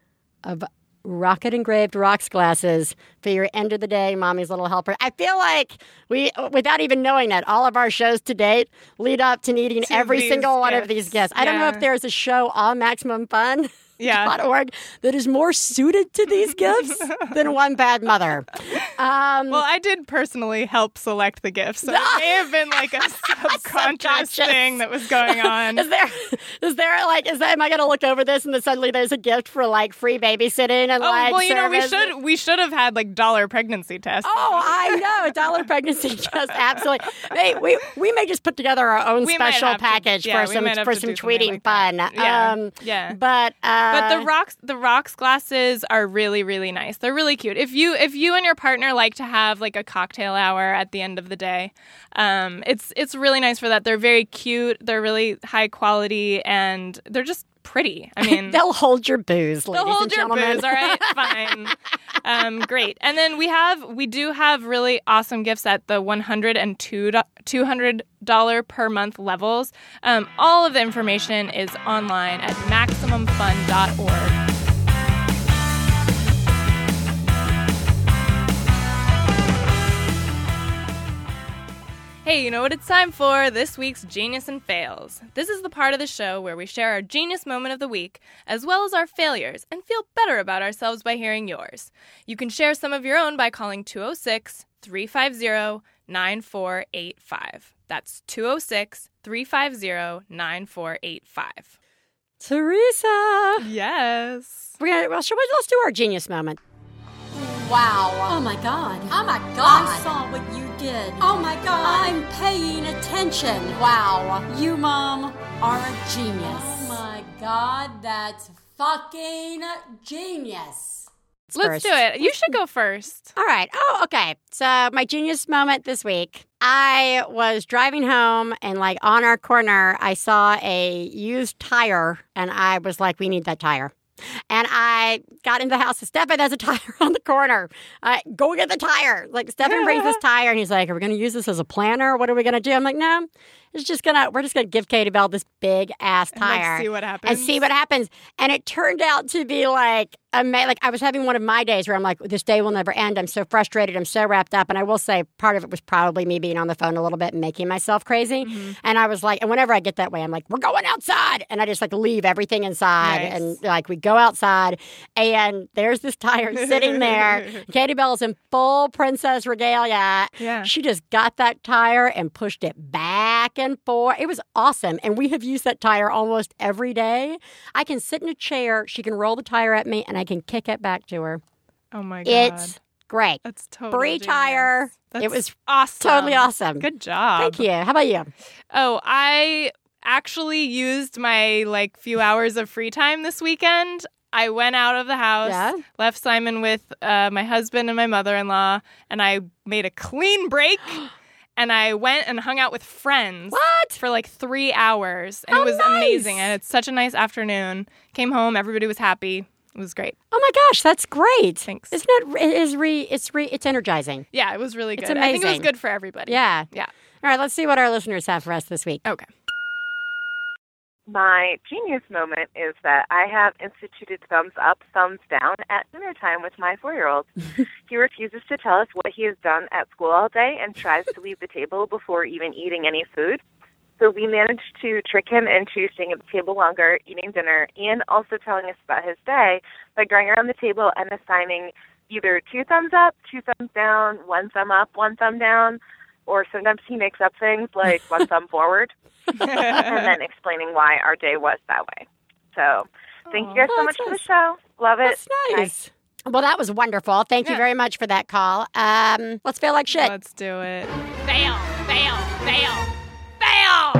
[SPEAKER 1] of rocket engraved rocks glasses for your end of the day mommy's little helper. I feel like we without even knowing it, all of our shows to date lead up to needing
[SPEAKER 2] To
[SPEAKER 1] every single one of these
[SPEAKER 2] gifts.
[SPEAKER 1] gifts. I don't know if there's a show on Maximum Fun.
[SPEAKER 2] Yeah.
[SPEAKER 1] .org that is more suited to these gifts than one bad mother. Um,
[SPEAKER 2] Well, I did personally help select the gifts, so it may have been like a subconscious
[SPEAKER 1] Subconscious.
[SPEAKER 2] thing that was going on.
[SPEAKER 1] is there is there like is that am I gonna look over this and then suddenly there's a gift for like free babysitting and
[SPEAKER 2] Oh
[SPEAKER 1] like
[SPEAKER 2] well, you know we should we should have had like dollar pregnancy tests.
[SPEAKER 1] Oh, I know. Dollar pregnancy test absolutely. Hey, we we may just put together our own
[SPEAKER 2] We
[SPEAKER 1] special
[SPEAKER 2] have to-
[SPEAKER 1] package
[SPEAKER 2] yeah,
[SPEAKER 1] for some for some tweeting
[SPEAKER 2] like
[SPEAKER 1] fun.
[SPEAKER 2] Yeah,
[SPEAKER 1] Um,
[SPEAKER 2] yeah.
[SPEAKER 1] But uh,
[SPEAKER 2] But the rocks the rocks glasses are really really nice. They're really cute. If you if you and your partner like to have like a cocktail hour at the end of the day, um, it's it's really nice for that. They're very cute. They're really high quality and they're just pretty. I mean.
[SPEAKER 1] they'll hold your booze, ladies
[SPEAKER 2] They'll hold
[SPEAKER 1] and
[SPEAKER 2] your
[SPEAKER 1] gentlemen.
[SPEAKER 2] booze, all right? Fine. um, great. And then we have we do have really awesome gifts at the one hundred and two two hundred dollar per month levels. Um, all of the information is online at maximumfun.org. Hey, you know what it's time for? This week's Genius and Fails. This is the part of the show where we share our genius moment of the week, as well as our failures, and feel better about ourselves by hearing yours. You can share some of your own by calling 206 350 9485. That's 206 350 9485.
[SPEAKER 1] Theresa,
[SPEAKER 2] Yes.
[SPEAKER 1] we're gonna well, shall we, let's do our genius moment.
[SPEAKER 4] Wow.
[SPEAKER 5] Oh my god.
[SPEAKER 4] Oh my God.
[SPEAKER 5] I saw what you did.
[SPEAKER 4] Oh my god.
[SPEAKER 5] I'm paying attention.
[SPEAKER 4] Wow.
[SPEAKER 5] You, Mom, are a genius.
[SPEAKER 4] Oh my god, that's fucking genius.
[SPEAKER 2] Let's
[SPEAKER 1] first.
[SPEAKER 2] do it. You should go first.
[SPEAKER 1] All right. Oh, okay. So my genius moment this week. I was driving home and like on our corner, I saw a used tire and I was like, we need that tire. And I got into the house. and Stefan, there's a tire on the corner. Uh, go get the tire. Like Stefan brings this tire and he's like, are we going to use this as a planner? What are we going to do? I'm like, no. It's just gonna we're just gonna give Katie Bell this big ass tire.
[SPEAKER 2] And, like, see what happens.
[SPEAKER 1] and see what happens. And it turned out to be like ama- like I was having one of my days where I'm like, this day will never end. I'm so frustrated. I'm so wrapped up. And I will say, part of it was probably me being on the phone a little bit and making myself crazy.
[SPEAKER 2] Mm-hmm.
[SPEAKER 1] And I was like, and whenever I get that way, I'm like, we're going outside, and I just like leave everything inside,
[SPEAKER 2] Nice.
[SPEAKER 1] and like we go outside, and there's this tire sitting there. Katie Bell's in full princess regalia.
[SPEAKER 2] Yeah.
[SPEAKER 1] She just got that tire and pushed it back and forth. It was awesome. And we have used that tire almost every day. I can sit in a chair, she can roll the tire at me, and I can kick it back to her.
[SPEAKER 2] Oh my god.
[SPEAKER 1] It's great.
[SPEAKER 2] That's totally
[SPEAKER 1] Free
[SPEAKER 2] genius.
[SPEAKER 1] tire.
[SPEAKER 2] That's
[SPEAKER 1] it was
[SPEAKER 2] awesome.
[SPEAKER 1] totally awesome.
[SPEAKER 2] Good job.
[SPEAKER 1] Thank you. How about you?
[SPEAKER 2] Oh, I actually used my like few hours of free time this weekend. I went out of the house,
[SPEAKER 1] Yeah.
[SPEAKER 2] left Simon with uh, my husband and my mother-in-law, and I made a clean break. and I went and hung out with friends
[SPEAKER 1] What?
[SPEAKER 2] for like three hours, and
[SPEAKER 1] How
[SPEAKER 2] it was
[SPEAKER 1] nice.
[SPEAKER 2] amazing. And it's such a nice afternoon. Came home, everybody was happy. It was great.
[SPEAKER 1] Oh my gosh, that's great.
[SPEAKER 2] Thanks.
[SPEAKER 1] Isn't it? It is re. It's re. It's energizing.
[SPEAKER 2] Yeah, it was really good.
[SPEAKER 1] It's amazing.
[SPEAKER 2] I think it was good for everybody.
[SPEAKER 1] Yeah.
[SPEAKER 2] Yeah.
[SPEAKER 1] All right. Let's see what our listeners have for us this week.
[SPEAKER 2] Okay.
[SPEAKER 6] My genius moment is that I have instituted thumbs up, thumbs down at dinner time with my four year old. he refuses to tell us what he has done at school all day and tries to leave the table before even eating any food. So we managed to trick him into staying at the table longer, eating dinner, and also telling us about his day by going around the table and assigning either two thumbs up, two thumbs down, one thumb up, one thumb down, or sometimes he makes up things like one thumb forward and then explaining why our day was that way. So, thank you guys
[SPEAKER 1] Oh,
[SPEAKER 6] so much
[SPEAKER 1] that's
[SPEAKER 6] for the show. Love it.
[SPEAKER 1] That's nice. Well, that was wonderful. Thank you very much for that call. Um, let's fail like shit.
[SPEAKER 2] Let's do it.
[SPEAKER 5] Fail, fail, fail, fail.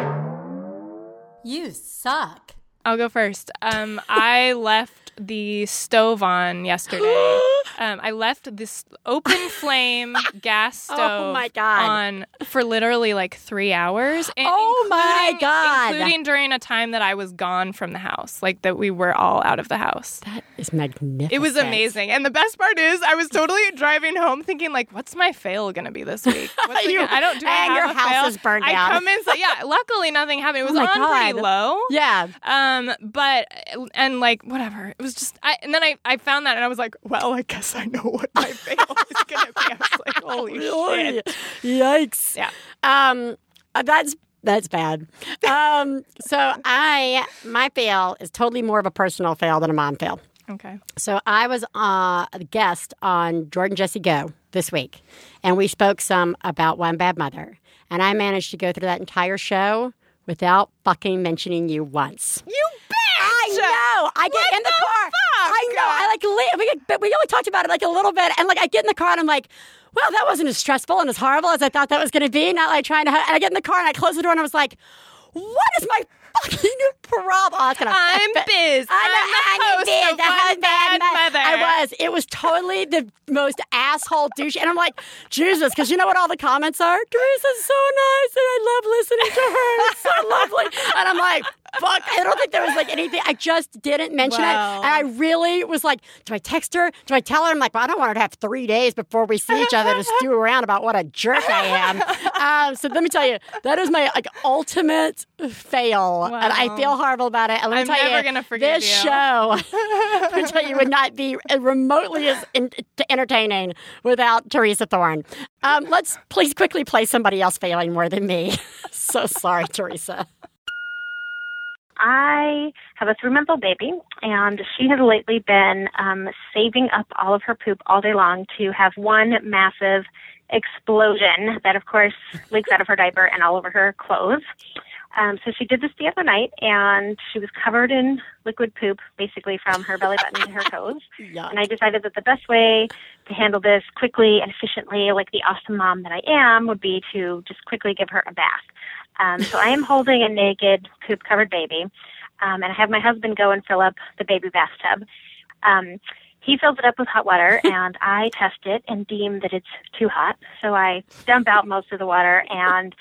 [SPEAKER 5] You suck.
[SPEAKER 2] I'll go first. Um, I left the stove on yesterday. Um, I left this open flame gas stove
[SPEAKER 1] Oh, my God.
[SPEAKER 2] on for literally like three hours. and
[SPEAKER 1] Oh, my God.
[SPEAKER 2] Including during a time that I was gone from the house, like that we were all out of the house.
[SPEAKER 1] That is magnificent.
[SPEAKER 2] It was amazing. And the best part is I was totally driving home thinking like, what's my fail gonna be this week?
[SPEAKER 1] You-
[SPEAKER 2] gonna- I don't do
[SPEAKER 1] and your house
[SPEAKER 2] fail?
[SPEAKER 1] is burned
[SPEAKER 2] I
[SPEAKER 1] down.
[SPEAKER 2] come in so yeah, luckily nothing happened. It was
[SPEAKER 1] Oh
[SPEAKER 2] on pretty low.
[SPEAKER 1] Yeah.
[SPEAKER 2] Um, but and like whatever. Was just I and then I, I found that and I was like, well, I guess I know what my fail is gonna be. I was like, holy shit.
[SPEAKER 1] Yikes.
[SPEAKER 2] Yeah.
[SPEAKER 1] Um, uh, that's that's bad. Um, so I my fail is totally more of a personal fail than a mom fail.
[SPEAKER 2] Okay.
[SPEAKER 1] So I was uh, a guest on Jordan Jesse Go this week, and we spoke some about One Bad Mother, and I managed to go through that entire show without fucking mentioning you once.
[SPEAKER 2] You
[SPEAKER 1] know. I get
[SPEAKER 2] What
[SPEAKER 1] in the,
[SPEAKER 2] the
[SPEAKER 1] car.
[SPEAKER 2] fuck?
[SPEAKER 1] I know. I like li- we but we only talked about it like a little bit, and like I get in the car and I'm like, well, that wasn't as stressful and as horrible as I thought that was going to be. Not like trying to. And I get in the car and I close the door and I was like, what is my fucking problem? Oh, gonna.
[SPEAKER 2] I'm Biz.
[SPEAKER 1] I know,
[SPEAKER 2] I'm the
[SPEAKER 1] I'm
[SPEAKER 2] host
[SPEAKER 1] Biz,
[SPEAKER 2] of
[SPEAKER 1] the
[SPEAKER 2] One Bad
[SPEAKER 1] Mo-
[SPEAKER 2] Mother.
[SPEAKER 1] I was. It was totally the most asshole douche. And I'm like, Jesus, because you know what all the comments are? Theresa's so nice and I love listening to her. It's so lovely. And I'm like, fuck. I don't think there was like anything. I just didn't mention
[SPEAKER 2] Wow.
[SPEAKER 1] it. And I really was like, do I text her? Do I tell her? I'm like, well, I don't want her to have three days before we see each other to stew around about what a jerk I am. Um, so let me tell you, that is my like ultimate fail. And I feel horrible about it. And let me
[SPEAKER 2] I'm
[SPEAKER 1] tell
[SPEAKER 2] never
[SPEAKER 1] you,
[SPEAKER 2] gonna forgive
[SPEAKER 1] this
[SPEAKER 2] you.
[SPEAKER 1] show let me tell you, would not be remotely as in, entertaining without Theresa Thorne. Um, let's please quickly play somebody else failing more than me. so sorry, Theresa.
[SPEAKER 7] I have a three month old baby, and she has lately been um, saving up all of her poop all day long to have one massive explosion that, of course, leaks out of her diaper and all over her clothes. Um, so she did this the other night, and she was covered in liquid poop, basically from her belly button to her toes.
[SPEAKER 1] Yeah.
[SPEAKER 7] And I decided that the best way to handle this quickly and efficiently, like the awesome mom that I am, would be to just quickly give her a bath. Um, so I am holding a naked, poop covered baby, um, and I have my husband go and fill up the baby bathtub. Um, he fills it up with hot water, and I test it and deem that it's too hot. So I dump out most of the water and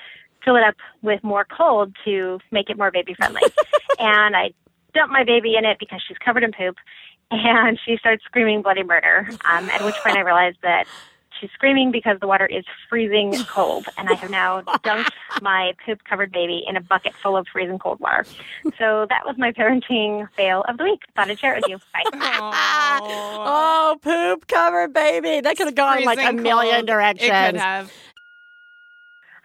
[SPEAKER 7] fill it up with more cold to make it more baby friendly. and I dump my baby in it because she's covered in poop, and she starts screaming bloody murder. Um, at which point I realized that she's screaming because the water is freezing cold, and I have now dunked my poop covered baby in a bucket full of freezing cold water. So that was my parenting fail of the week. Thought I'd share it with you. Bye.
[SPEAKER 1] Oh, poop covered baby. That could have gone like a million
[SPEAKER 2] cold.
[SPEAKER 1] directions.
[SPEAKER 2] It could have.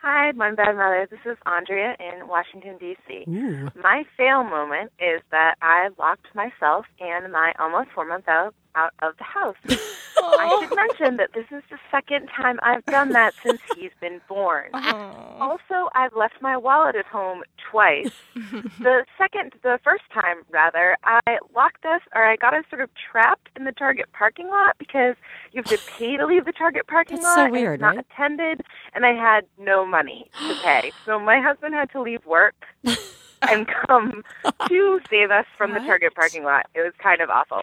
[SPEAKER 6] Hi, my bad mother. This is Andrea in Washington, D.C.
[SPEAKER 1] Ooh.
[SPEAKER 6] My fail moment is that I locked myself and my almost four month old out of the house. I should mention that this is the second time I've done that since he's been born. Also, I've left my wallet at home twice. the second, the first time rather, I locked us, or I got us sort of trapped in the Target parking lot because you have to pay to leave the Target parking
[SPEAKER 1] That's so
[SPEAKER 6] lot. and
[SPEAKER 1] weird,
[SPEAKER 6] not
[SPEAKER 1] right?
[SPEAKER 6] attended, and I had no money to pay. so my husband had to leave work and come to save us from the Target parking lot. It was kind of awful.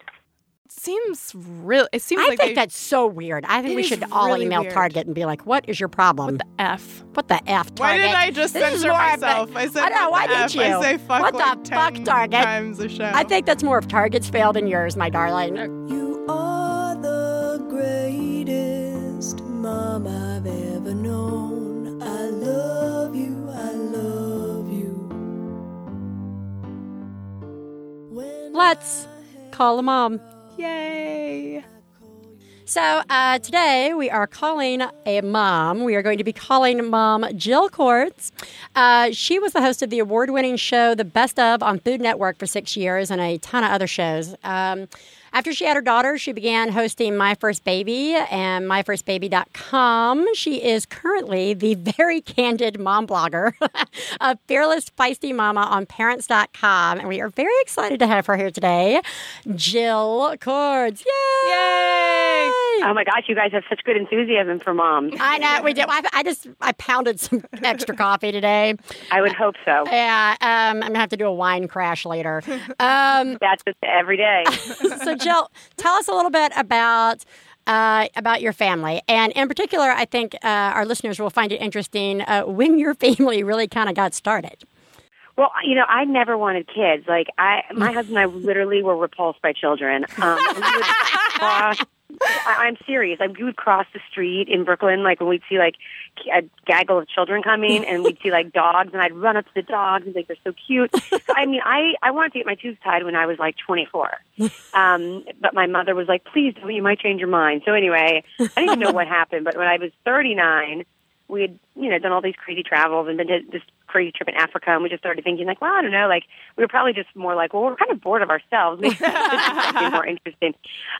[SPEAKER 2] Seems real. It seems
[SPEAKER 1] I
[SPEAKER 2] like
[SPEAKER 1] think
[SPEAKER 2] they,
[SPEAKER 1] that's so weird. I think we
[SPEAKER 2] is
[SPEAKER 1] should all
[SPEAKER 2] really
[SPEAKER 1] email
[SPEAKER 2] weird.
[SPEAKER 1] Target and be like, "What is your problem?
[SPEAKER 2] What the F.
[SPEAKER 1] What the f? Target?
[SPEAKER 2] Why did I just
[SPEAKER 1] This
[SPEAKER 2] censor
[SPEAKER 1] more of
[SPEAKER 2] myself?
[SPEAKER 1] a-
[SPEAKER 2] I said
[SPEAKER 1] I know. Why
[SPEAKER 2] the
[SPEAKER 1] did you?
[SPEAKER 2] I say fuck
[SPEAKER 1] what
[SPEAKER 2] like
[SPEAKER 1] the fuck, Target?
[SPEAKER 2] times a show.
[SPEAKER 1] I think that's more of Target's fail than yours, my darling.
[SPEAKER 3] You are the greatest mom I've ever known. I love you, I love you. When
[SPEAKER 1] Let's call a mom.
[SPEAKER 2] Yay.
[SPEAKER 1] So uh, today we are calling a mom. We are going to be calling mom Jill Cordes. Uh, she was the host of the award-winning show The Best of on Food Network for six years and a ton of other shows. Um, after she had her daughter, she began hosting My First Baby and MyFirstBaby.com. She is currently the very candid mom blogger, a fearless, feisty mama on Parents.com. And we are very excited to have her here today, Jill Cordes. Yay!
[SPEAKER 2] Yay!
[SPEAKER 8] Oh my gosh, you guys have such good enthusiasm for moms.
[SPEAKER 1] I know we did. I, I just I pounded some extra coffee today.
[SPEAKER 8] I would hope so.
[SPEAKER 1] Yeah, um, I'm gonna have to do a wine crash later. Um,
[SPEAKER 8] That's just every day.
[SPEAKER 1] so, Jill, tell us a little bit about uh, about your family, and in particular, I think uh, our listeners will find it interesting uh, when your family really kind of got started.
[SPEAKER 8] Well, you know, I never wanted kids. Like I, my husband and I literally were repulsed by children. Um, we would cross, I, I'm serious. Like we would cross the street in Brooklyn, like when we'd see like a gaggle of children coming, and we'd see like dogs, and I'd run up to the dogs and be like they're so cute. So, I mean, I I wanted to get my tubes tied when I was like 24, um, but my mother was like, "Please don't, you might change your mind." So anyway, I didn't even know what happened. But when I was 39, we had you know done all these crazy travels and been to this crazy trip in Africa, and we just started thinking like, well, I don't know, like we were probably just more like, well, we're kind of bored of ourselves. Maybe be more interesting.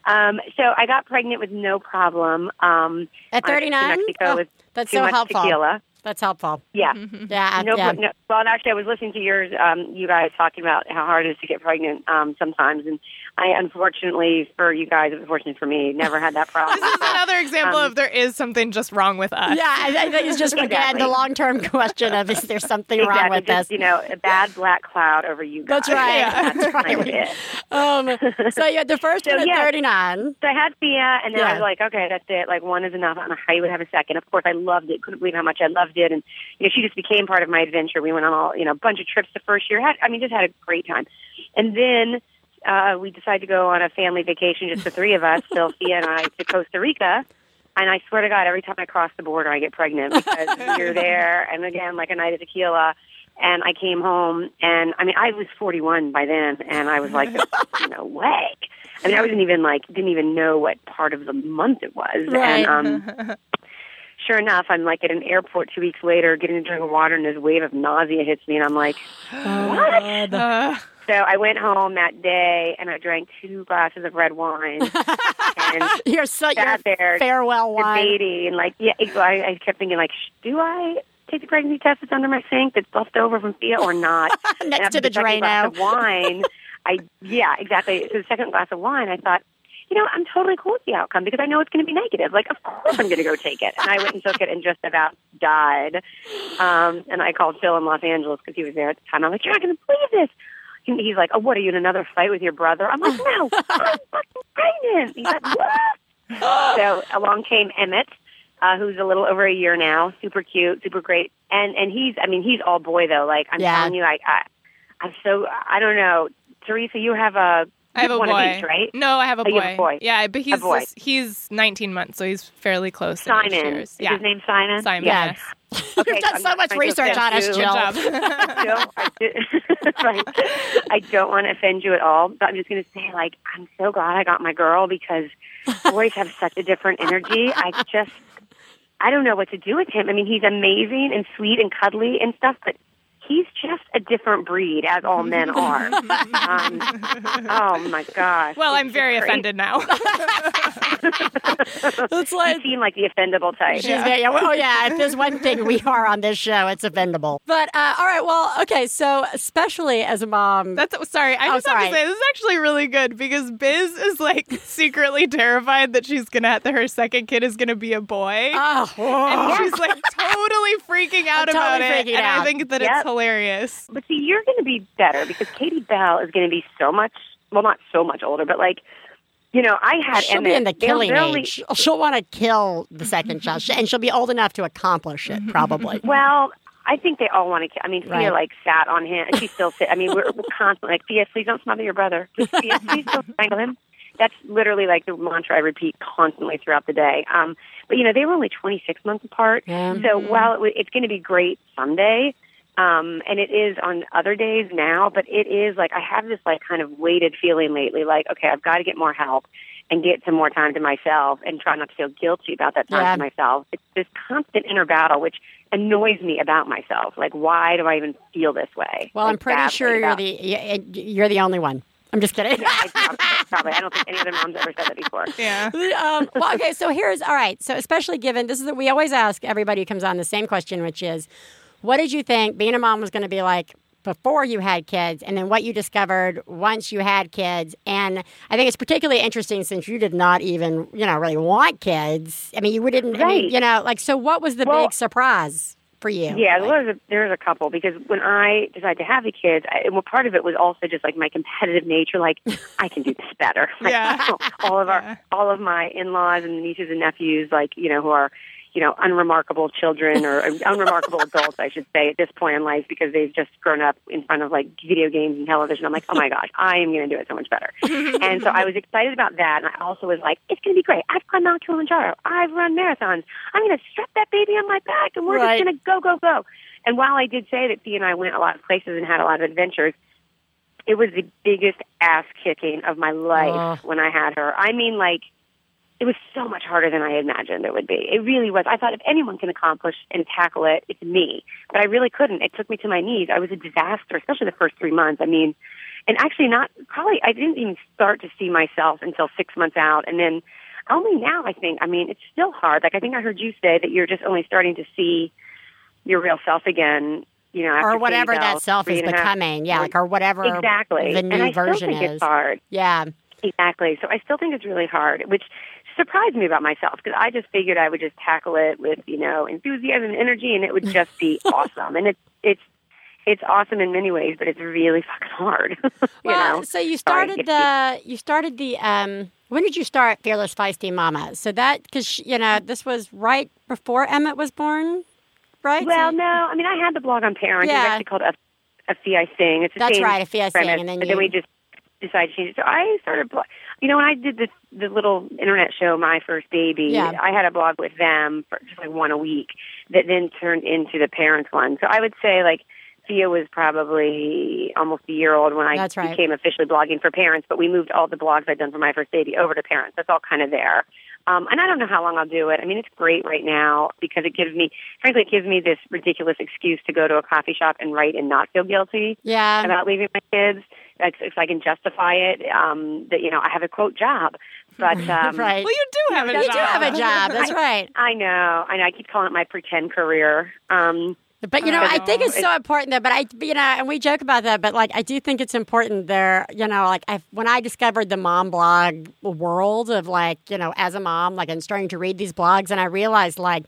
[SPEAKER 8] Um, so I got pregnant with no problem. Um,
[SPEAKER 1] At 39,
[SPEAKER 8] Mexico
[SPEAKER 1] Oh, that's so helpful.
[SPEAKER 8] tequila.
[SPEAKER 1] That's helpful.
[SPEAKER 8] Yeah.
[SPEAKER 1] Yeah,
[SPEAKER 8] No,
[SPEAKER 1] yeah.
[SPEAKER 8] no, well, actually, I was listening to yours, um, you guys talking about how hard it is to get pregnant um, sometimes, and I, unfortunately, for you guys, unfortunately for me, never had that problem.
[SPEAKER 2] This is another example
[SPEAKER 8] Um,
[SPEAKER 2] of there is something just wrong with us.
[SPEAKER 1] Yeah, I, I think it's just again the long term question of is there something wrong with
[SPEAKER 8] just,
[SPEAKER 1] this?
[SPEAKER 8] you know, a bad black cloud over you guys.
[SPEAKER 1] That's right.
[SPEAKER 2] Yeah.
[SPEAKER 1] That's
[SPEAKER 8] Kind
[SPEAKER 1] right.
[SPEAKER 8] it.
[SPEAKER 1] Um, so you had the first
[SPEAKER 8] So,
[SPEAKER 1] one at
[SPEAKER 8] yeah.
[SPEAKER 1] 39.
[SPEAKER 8] So I had Thea, and then
[SPEAKER 1] Yeah.
[SPEAKER 8] I was like, okay, that's it. Like one is enough. I don't know how you would have a second. Of course, I loved it. Couldn't believe how much I loved it, and you know, she just became part of my adventure. We went on all, you know, a bunch of trips the first year. Had, I mean, just had a great time, and then. Uh, we decided to go on a family vacation, just the three of us, Phil, Thea, and I, to Costa Rica. And I swear to God, every time I cross the border, I get pregnant because you're there, and again, like a night of tequila. And I came home, and I mean, I was 41 by then, and I was like, no way. I mean, I wasn't even like, didn't even know what part of the month it was.
[SPEAKER 1] Right.
[SPEAKER 8] And um, sure enough, I'm like at an airport two weeks later, getting a drink of water, and this wave of nausea hits me, and I'm like, what?
[SPEAKER 2] Uh,
[SPEAKER 8] So I went home that day, and I drank two glasses of red wine, and
[SPEAKER 1] You're so your
[SPEAKER 8] sat there
[SPEAKER 1] farewell wine.
[SPEAKER 8] debating, and like, yeah, I, I kept thinking, like, do I take the pregnancy test that's under my sink that's left over from Thea or not?
[SPEAKER 1] Next to the
[SPEAKER 8] second glass of wine, I yeah, exactly. So the second glass of wine, I thought, you know, I'm totally cool with the outcome because I know it's going to be negative. Like, of course I'm going to go take it. And I went and took it and just about died. Um, and I called Phil in Los Angeles because he was there at the time. I'm like, you're not going to believe this. And he's like, oh, what, are you in another fight with your brother? I'm like, no, I'm fucking pregnant. He's like, what? so along came Emmett, uh, who's a little over a year now, super cute, super great, and and he's, I mean, he's all boy though. Like I'm
[SPEAKER 1] Yeah.
[SPEAKER 8] telling you, I, I, I'm so, I don't know, Theresa, you have a
[SPEAKER 2] I have a
[SPEAKER 8] One
[SPEAKER 2] boy.
[SPEAKER 8] of each, right?
[SPEAKER 2] No, I have a
[SPEAKER 8] Oh,
[SPEAKER 2] boy.
[SPEAKER 8] you have a boy.
[SPEAKER 2] Yeah, but he's
[SPEAKER 8] boy.
[SPEAKER 2] he's 19 months, so he's fairly close. in age
[SPEAKER 8] Simon.
[SPEAKER 2] years.
[SPEAKER 8] Is
[SPEAKER 2] Yeah,
[SPEAKER 8] his name Simon?
[SPEAKER 2] Simon.
[SPEAKER 8] Yeah.
[SPEAKER 2] Yes.
[SPEAKER 8] Okay,
[SPEAKER 1] You've done
[SPEAKER 8] I'm
[SPEAKER 1] so
[SPEAKER 8] not
[SPEAKER 1] much
[SPEAKER 8] trying
[SPEAKER 1] research on us,
[SPEAKER 8] you.
[SPEAKER 2] Good
[SPEAKER 1] Jill.
[SPEAKER 2] job.
[SPEAKER 8] Jill, I, do- Fine. I don't want to offend you at all, but I'm just going to say, like, I'm so glad I got my girl because boys have such a different energy. I just, I don't know what to do with him. I mean, he's amazing and sweet and cuddly and stuff, but he's just a different breed, as all men are. um, oh my gosh!
[SPEAKER 2] Well, I'm very
[SPEAKER 8] crazy.
[SPEAKER 2] offended now.
[SPEAKER 1] It's
[SPEAKER 8] You
[SPEAKER 1] like
[SPEAKER 8] seem like the offendable type.
[SPEAKER 1] She's very, yeah, well, oh yeah, if there's one thing we are on this show, it's offendable. But uh, all right, well, okay, so especially as a mom,
[SPEAKER 2] That's sorry. I
[SPEAKER 1] Oh,
[SPEAKER 2] just have to say this is actually really good because Biz is like secretly terrified that she's gonna have that her second kid is gonna be a boy.
[SPEAKER 1] oh,
[SPEAKER 2] and she's like totally freaking out
[SPEAKER 1] I'm
[SPEAKER 2] about
[SPEAKER 1] totally
[SPEAKER 2] it,
[SPEAKER 1] freaking
[SPEAKER 2] and I think that
[SPEAKER 8] Yep.
[SPEAKER 2] it's hilarious.
[SPEAKER 8] But see, you're going to be better because Katie Bell is going to be so much, well, not so much older, but like, you know, I had
[SPEAKER 1] she'll
[SPEAKER 8] Emmett.
[SPEAKER 1] be in the
[SPEAKER 8] They're-
[SPEAKER 1] killing
[SPEAKER 8] they're
[SPEAKER 1] age. She'll want to kill the second child, She- and she'll be old enough to accomplish it, probably.
[SPEAKER 8] Well, I think they all want to. I mean, Thea
[SPEAKER 1] Right.
[SPEAKER 8] like sat on him. And she still sit. I mean, we're, we're constantly like, Thea, please don't smother your brother. Just, Thea, please don't strangle him. That's literally like the mantra I repeat constantly throughout the day. Um, but you know, they were only 26 months apart.
[SPEAKER 1] Yeah.
[SPEAKER 8] So while it, w- it's going to be great someday, um, and it is on other days now, but it is like I have this like kind of weighted feeling lately, like okay, I've got to get more help and get some more time to myself and try not to feel guilty about that time
[SPEAKER 1] Yeah.
[SPEAKER 8] to myself. It's this constant inner battle, which annoys me about myself. Like, why do I even feel this way?
[SPEAKER 1] Well,
[SPEAKER 8] Like,
[SPEAKER 1] I'm pretty sure you're
[SPEAKER 8] about-
[SPEAKER 1] the you're the only one. I'm just kidding.
[SPEAKER 8] I probably, probably. I don't think any other mom's ever said that before.
[SPEAKER 2] Yeah.
[SPEAKER 1] um, well, okay, so here's all right. So, especially given this is we always ask everybody who comes on the same question, which is, what did you think being a mom was going to be like before you had kids, and then what you discovered once you had kids? And I think it's particularly interesting since you did not even, you know, really want kids. I mean, you didn't, I mean, you know, like so. What was the
[SPEAKER 8] Well-
[SPEAKER 1] big surprise for you?
[SPEAKER 8] Yeah, there was a, there was a couple because when I decided to have the kids, I, well, part of it was also just like my competitive nature. Like I can do this better. Like,
[SPEAKER 2] Yeah.
[SPEAKER 8] all of our all of my in-laws and nieces and nephews, like you know, who are you know unremarkable children or unremarkable adults, I should say, at this point in life because they've just grown up in front of like video games and television. I'm like, oh my gosh, I am going to do it so much better. and so I was excited about that, and I also was like, it's going to be great. I've climbed Mount Kilimanjaro. I've run marathons. I'm going to strap that baby on my back, and we're
[SPEAKER 1] Right.
[SPEAKER 8] just going to go, go, go. And while I did say that Thea and I went a lot of places and had a lot of adventures, it was the biggest ass kicking of my life when I had her. I mean, like, it was so much harder than I imagined it would be. It really was. I thought if anyone can accomplish and tackle it, it's me. But I really couldn't. It took me to my knees. I was a disaster, especially the first three months. I mean, and actually not probably I didn't even start to see myself until six months out and then only now I think I mean it's still hard. Like I think I heard you say that you're just only starting to see your real self again, you know, after
[SPEAKER 1] or whatever that self is
[SPEAKER 8] and
[SPEAKER 1] becoming. Yeah, like or whatever
[SPEAKER 8] exactly.
[SPEAKER 1] the
[SPEAKER 8] and
[SPEAKER 1] new
[SPEAKER 8] I still
[SPEAKER 1] version
[SPEAKER 8] think
[SPEAKER 1] is.
[SPEAKER 8] it's hard.
[SPEAKER 1] Yeah.
[SPEAKER 8] Exactly. So I still think it's really hard, which surprised me about myself because I just figured I would just tackle it with you know enthusiasm and energy, and it would just be awesome. And it's it's it's awesome in many ways, but it's really fucking hard. you
[SPEAKER 1] Well,
[SPEAKER 8] know.
[SPEAKER 1] so you started
[SPEAKER 8] it's-
[SPEAKER 1] the you started the um when did you start Fearless Feisty Mama? So that because you know this was right before Emmett was born, right?
[SPEAKER 8] Well,
[SPEAKER 1] So-
[SPEAKER 8] no, I mean I had the blog on parents. It
[SPEAKER 1] Yeah.
[SPEAKER 8] was actually called a a FI thing. It's the
[SPEAKER 1] That's
[SPEAKER 8] same
[SPEAKER 1] right, a FI thing, and then you-
[SPEAKER 8] then we just decided to change it. So I started, blo- you know, when I did this the little internet show, My First Baby,
[SPEAKER 1] Yeah.
[SPEAKER 8] I had a blog with them for just like one a week that then turned into the parents one. So I would say like Thea was probably almost a year old when I
[SPEAKER 1] That's right.
[SPEAKER 8] became officially blogging for parents, but we moved all the blogs I'd done for My First Baby over to parents. That's all kind of there. Um, and I don't know how long I'll do it. I mean, it's great right now because it gives me, frankly, it gives me this ridiculous excuse to go to a coffee shop and write and not feel guilty
[SPEAKER 1] yeah,
[SPEAKER 8] about leaving my kids. Like, if I can justify it, um, that you know I have a quote job, but um,
[SPEAKER 1] right.
[SPEAKER 2] Well, you do have a job.
[SPEAKER 1] you
[SPEAKER 2] job.
[SPEAKER 1] do have a job. That's right.
[SPEAKER 8] I know, I know. I keep calling it my pretend career. Um,
[SPEAKER 1] But you know, I think it's
[SPEAKER 8] know,
[SPEAKER 1] so important that. But I, you know, and we joke about that. But like, I do think it's important there. You know, like I, when I discovered the mom blog world of like, you know, as a mom, like, and starting to read these blogs, and I realized like,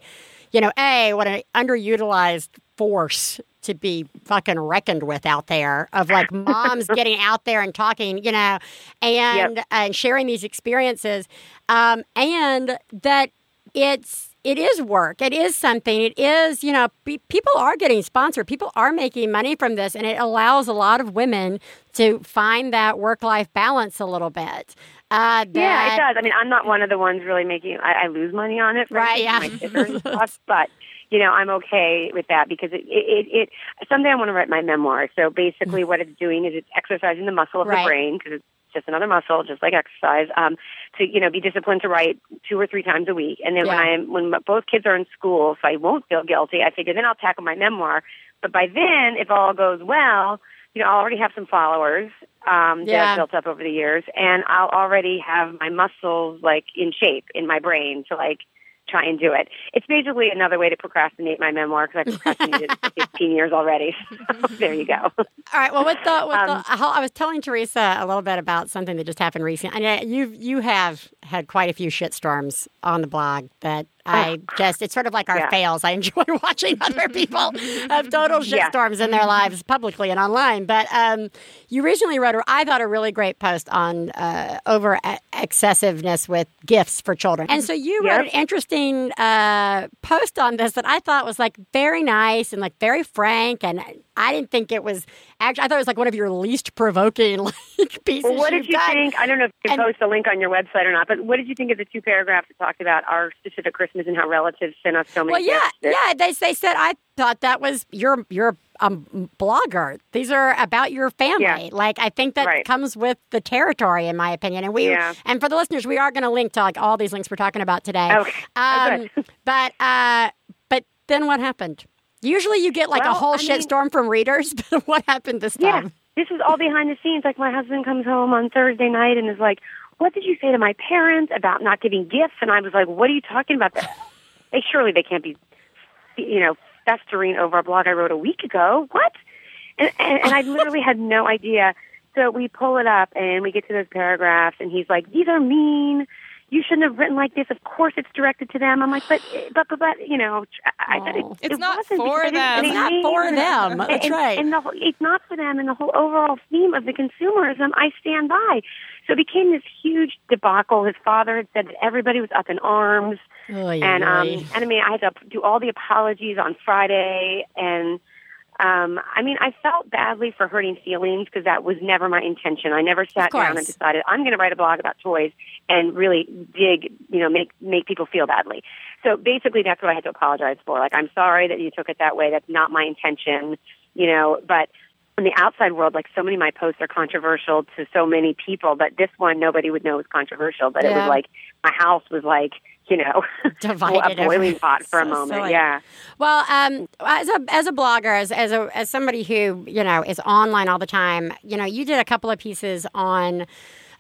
[SPEAKER 1] you know, a what an underutilized force to be fucking reckoned with out there of like moms getting out there and talking, you know, and and sharing these experiences, um, and that it's it is work. It is something. It is, you know, pe- people are getting sponsored. People are making money from this, and it allows a lot of women to find that work life balance a little bit. Uh,
[SPEAKER 8] Yeah, it does. I mean, I'm not one of the ones really making. I, I lose money on it,
[SPEAKER 1] Right,
[SPEAKER 8] frankly,
[SPEAKER 1] yeah.
[SPEAKER 8] My kids and stuff, but you know, I'm okay with that because it, it, it, it someday I want to write my memoir. So basically, what it's doing is it's exercising the muscle of
[SPEAKER 1] Right.
[SPEAKER 8] the brain because it's just another muscle, just like exercise. Um, to you know, be disciplined to write two or three times a week, and then when I am when both kids are in school, so I won't feel guilty. I figure then I'll tackle my memoir. But by then, if all goes well, you know, I'll already have some followers um, that
[SPEAKER 1] Yeah.
[SPEAKER 8] I've built up over the years, and I'll already have my muscles like in shape in my brain to like try and do it. It's basically another way to procrastinate my memoir because I procrastinated for 15 years already. there you go.
[SPEAKER 1] All right. Well, with the, with
[SPEAKER 8] Um,
[SPEAKER 1] the I was telling Theresa a little bit about something that just happened recently. I know you you have had quite a few shitstorms on the blog that I just it's sort of like our
[SPEAKER 8] Yeah.
[SPEAKER 1] fails. I enjoy watching other people have total
[SPEAKER 8] Yeah.
[SPEAKER 1] shitstorms in their lives publicly and online. But um, you recently wrote, a, I thought, a really great post on uh, over excessiveness with gifts for children. And so you
[SPEAKER 8] Yep.
[SPEAKER 1] wrote an interesting uh, post on this that I thought was like very nice and like very frank. And I didn't think it was actually, I thought it was like one of your least provoking like pieces.
[SPEAKER 8] Well, what did
[SPEAKER 1] you've done.
[SPEAKER 8] think? I don't know if you can
[SPEAKER 1] And-
[SPEAKER 8] post a link on your website or not, but what did you think of the two paragraphs that talked about our specific Christmas and how relatives sent us so many
[SPEAKER 1] Well, yeah, yeah. They they said I thought that was you're you're blogger. These are about your family.
[SPEAKER 8] Yeah.
[SPEAKER 1] Like I think that
[SPEAKER 8] Right.
[SPEAKER 1] comes with the territory, in my opinion. And we
[SPEAKER 8] Yeah.
[SPEAKER 1] and for the listeners, we are going to link to like all these links we're talking about today.
[SPEAKER 8] Okay. Oh,
[SPEAKER 1] Um, but uh, but then what happened? Usually you get like a whole
[SPEAKER 8] I mean-
[SPEAKER 1] shitstorm from readers, but what happened this time?
[SPEAKER 8] Yeah, this is all behind the scenes. Like my husband comes home on Thursday night and is like, "What did you say to my parents about not giving gifts?" And I was like, "What are you talking about? They surely they can't be, you know, festering over a blog I wrote a week ago. What?" And, and, and I literally had no idea. So we pull it up and we get to those paragraphs, and he's like, "These are mean." You shouldn't have written like this. Of course, it's directed to them. I'm like, but, but, but, but you know, I said it.
[SPEAKER 2] It's
[SPEAKER 8] it
[SPEAKER 2] not
[SPEAKER 8] wasn't
[SPEAKER 2] for
[SPEAKER 8] because I didn't
[SPEAKER 2] them.
[SPEAKER 1] It's not
[SPEAKER 8] me.
[SPEAKER 1] for them. That's
[SPEAKER 8] and,
[SPEAKER 1] right.
[SPEAKER 8] And the whole, it's not for them. And the whole overall theme of the consumerism, I stand by. So it became this huge debacle. His father had said that everybody was up in arms,
[SPEAKER 1] Oy,
[SPEAKER 8] and um,
[SPEAKER 1] oy.
[SPEAKER 8] and I mean, I had to do all the apologies on Friday, and um, I mean, I felt badly for hurting feelings because that was never my intention. I never sat down and decided I'm going to write a blog about toys and really dig, you know, make make people feel badly. So basically, that's what I had to apologize for. Like, I'm sorry that you took it that way. That's not my intention, you know. But in the outside world, like so many of my posts are controversial to so many people, but this one nobody would know was controversial. But it was like my house was like, you know,
[SPEAKER 1] Divided
[SPEAKER 8] a boiling pot for a moment.
[SPEAKER 1] silly.
[SPEAKER 8] Yeah.
[SPEAKER 1] Well, um, as a as a blogger, as as a as somebody who you know is online all the time, you know, you did a couple of pieces on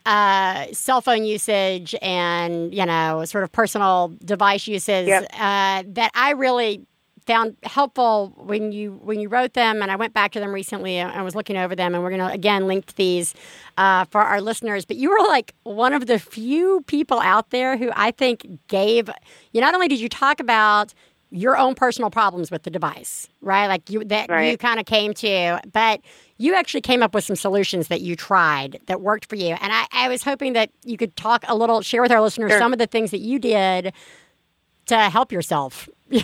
[SPEAKER 1] uh, cell phone usage and you know sort of personal device uses
[SPEAKER 8] Yep.
[SPEAKER 1] uh, that I really found helpful when you when you wrote them and I went back to them recently and I was looking over them and we're going to again link these uh, for our listeners. But you were like one of the few people out there who I think gave you not only did you talk about your own personal problems with the device right? Like you that you kind of came to but you actually came up with some solutions that you tried that worked for you. And I, I was hoping that you could talk a little share with our listeners
[SPEAKER 8] Sure.
[SPEAKER 1] some of the things that you did to help yourself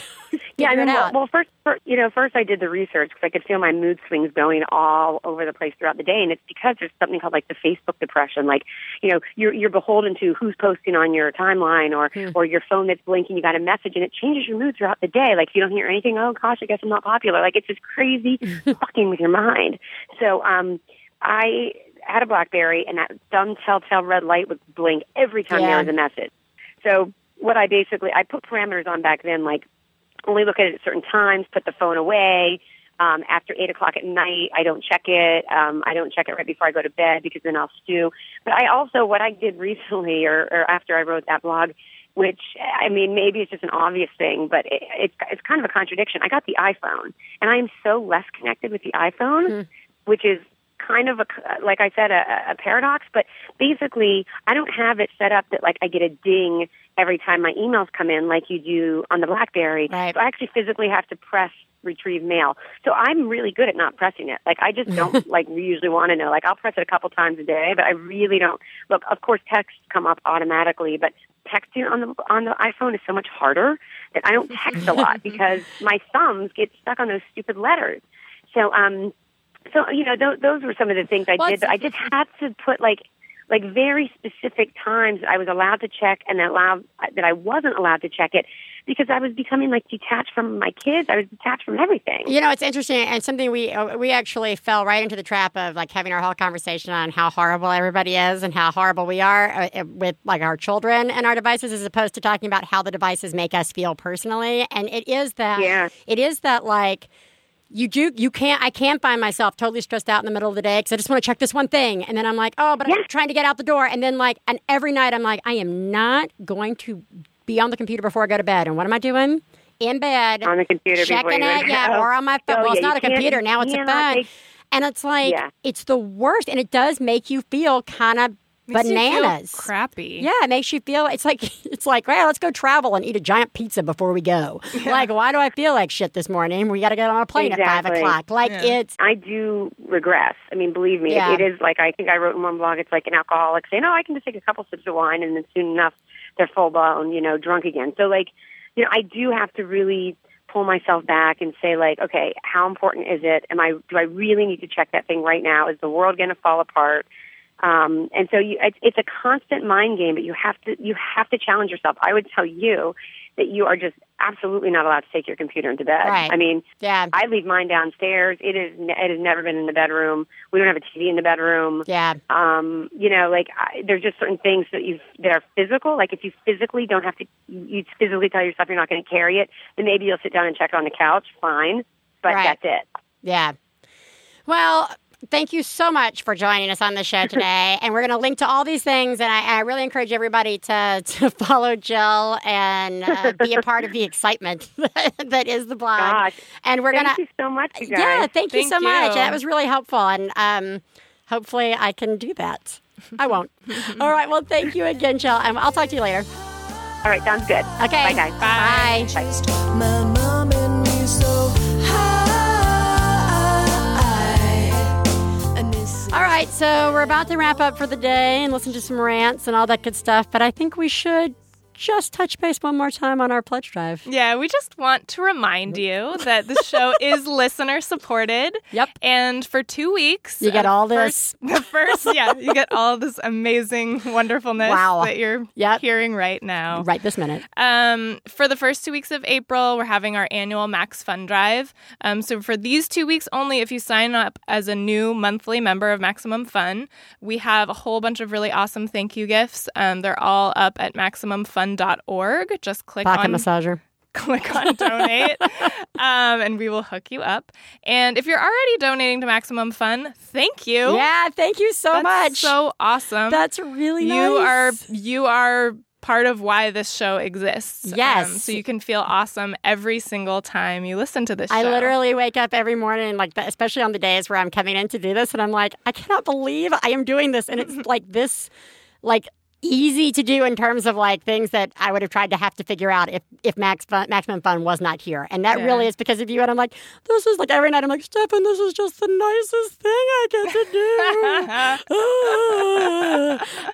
[SPEAKER 8] Yeah, I mean, well, well, first, fir- you know, first I did the research because I could feel my mood swings going all over the place throughout the day, and it's because there's something called like the Facebook depression. Like, you know, you're you're beholden to who's posting on your timeline or or your phone that's blinking. You got a message, and it changes your mood throughout the day. Like, if you don't hear anything, oh gosh, I guess I'm not popular. Like, it's just crazy fucking with your mind. So, um, I had a BlackBerry, and that dumb telltale red light would blink every time
[SPEAKER 1] Yeah.
[SPEAKER 8] there was a message. So what I basically I put parameters on back then, like only look at it at certain times, put the phone away. Um, after eight o'clock at night, I don't check it. Um, I don't check it right before I go to bed because then I'll stew. But I also, what I did recently, or, or after I wrote that blog, which I mean, maybe it's just an obvious thing, but it, it's it's kind of a contradiction. I got the iPhone, and I am so less connected with the iPhone, which is kind of a like I said a, a paradox. But basically, I don't have it set up that like I get a ding every time my emails come in like you do on the BlackBerry.
[SPEAKER 1] Right.
[SPEAKER 8] So I actually physically have to press retrieve mail. So I'm really good at not pressing it. Like I just don't like we usually want to know. Like I'll press it a couple times a day, but I really don't. Look, of course texts come up automatically, but texting on the on the iPhone is so much harder that I don't text a lot because my thumbs get stuck on those stupid letters. So um, so you know th- those were some of the things I
[SPEAKER 1] Well,
[SPEAKER 8] did. But I just had to put like like very specific times I was allowed to check and that allowed that I wasn't allowed to check it because I was becoming like detached from my kids. I was detached from everything.
[SPEAKER 1] You know, it's interesting and something we uh, we actually fell right into the trap of like having our whole conversation on how horrible everybody is and how horrible we are uh, with like our children and our devices, as opposed to talking about how the devices make us feel personally. And it is that
[SPEAKER 8] Yeah.
[SPEAKER 1] it is that like. You do. You can't. I can't find myself totally stressed out in the middle of the day because I just want to check this one thing, and then I'm like, oh, but I'm
[SPEAKER 8] Yeah.
[SPEAKER 1] trying to get out the door, and then like, and every night I'm like, I am not going to be on the computer before I go to bed. And what am I doing? In bed
[SPEAKER 8] On the computer
[SPEAKER 1] checking it, yeah, or on my phone.
[SPEAKER 8] Oh,
[SPEAKER 1] well, it's
[SPEAKER 8] yeah,
[SPEAKER 1] not a computer now; it's a phone,
[SPEAKER 8] take-
[SPEAKER 1] and it's like
[SPEAKER 8] Yeah.
[SPEAKER 1] it's the worst, and it does make you feel kind of
[SPEAKER 2] Makes you feel
[SPEAKER 1] bananas.
[SPEAKER 2] crappy.
[SPEAKER 1] Yeah, it makes you feel it's like it's like, well, let's go travel and eat a giant pizza before we go. Like, why do I feel like shit this morning? We got to get on a plane at five o'clock. Like,
[SPEAKER 2] Yeah.
[SPEAKER 1] it's
[SPEAKER 8] I do regress. I mean, believe me,
[SPEAKER 1] Yeah.
[SPEAKER 8] it is like I think I wrote in one blog. It's like an alcoholic saying, "Oh, I can just take a couple sips of wine, and then soon enough, they're full blown, you know, drunk again." So, like, you know, I do have to really pull myself back and say, like, okay, how important is it? Am I? Do I really need to check that thing right now? Is the world going to fall apart? Um, and so you, it's, it's a constant mind game, but you have to you have to challenge yourself. I would tell you that you are just absolutely not allowed to take your computer into bed.
[SPEAKER 1] Right.
[SPEAKER 8] I mean,
[SPEAKER 1] yeah,
[SPEAKER 8] I leave mine downstairs. It is it has never been in the bedroom. We don't have a TV in the bedroom.
[SPEAKER 1] yeah,
[SPEAKER 8] Um, you know, like I, there's just certain things that you that are physical. Like if you physically don't have to, you physically tell yourself you're not going to carry it, then maybe you'll sit down and check it on the couch. Fine, but
[SPEAKER 1] Right.
[SPEAKER 8] that's it.
[SPEAKER 1] yeah. Well. Thank you so much for joining us on the show today. and we're going to link to all these things. And I, I really encourage everybody to, to follow Jill and uh, be a part of the excitement that is the blog.
[SPEAKER 8] Gosh,
[SPEAKER 1] and we're
[SPEAKER 8] thank
[SPEAKER 1] going to Thank
[SPEAKER 8] you so much, you guys.
[SPEAKER 1] Yeah, thank you
[SPEAKER 2] Thank
[SPEAKER 1] so much. That was really helpful, and um, hopefully I can do that. I won't. All right. Well, thank you again, Jill, and I'll talk to you later.
[SPEAKER 8] All right, sounds good.
[SPEAKER 1] Okay.
[SPEAKER 8] Bye, guys.
[SPEAKER 1] Bye.
[SPEAKER 8] Bye.
[SPEAKER 3] My
[SPEAKER 1] All right. So we're about to wrap up for the day and listen to some rants and all that good stuff. But I think we should just touch base one more time on our pledge drive.
[SPEAKER 2] Yeah, we just want to remind you that the show is listener supported.
[SPEAKER 1] Yep.
[SPEAKER 2] And for two weeks,
[SPEAKER 1] You get
[SPEAKER 2] uh,
[SPEAKER 1] all
[SPEAKER 2] first- the first, yeah, you get all this amazing wonderfulness
[SPEAKER 1] Wow.
[SPEAKER 2] that you're
[SPEAKER 1] Yep.
[SPEAKER 2] hearing right now.
[SPEAKER 1] Right this minute.
[SPEAKER 2] Um, for the first two weeks of April, we're having our annual Max Fun Drive. Um, so for these two weeks only, if you sign up as a new monthly member of Maximum Fun, we have a whole bunch of really awesome thank you gifts. Um, they're all up at maximumfun.org. Just click
[SPEAKER 1] Pocket
[SPEAKER 2] on
[SPEAKER 1] massager.
[SPEAKER 2] click on donate um, and we will hook you up and if you're already donating to maximum fun thank you
[SPEAKER 1] Yeah. Thank you so
[SPEAKER 2] That's
[SPEAKER 1] much.
[SPEAKER 2] so awesome
[SPEAKER 1] That's really
[SPEAKER 2] you are you are part of why this show exists Um,
[SPEAKER 1] Yes.
[SPEAKER 2] so you can feel awesome every single time you listen to this
[SPEAKER 1] I literally wake up every morning, like especially on the days where I'm coming in to do this, and I'm like, I cannot believe I am doing this, and it's like this, like easy to do in terms of like things that I would have tried to have to figure out if if Max Fun, Maximum Fun was not here, and that
[SPEAKER 2] Yeah.
[SPEAKER 1] really is because of you. And I'm like, this is like every night I'm like, Stefan, this is just the nicest thing I get to do.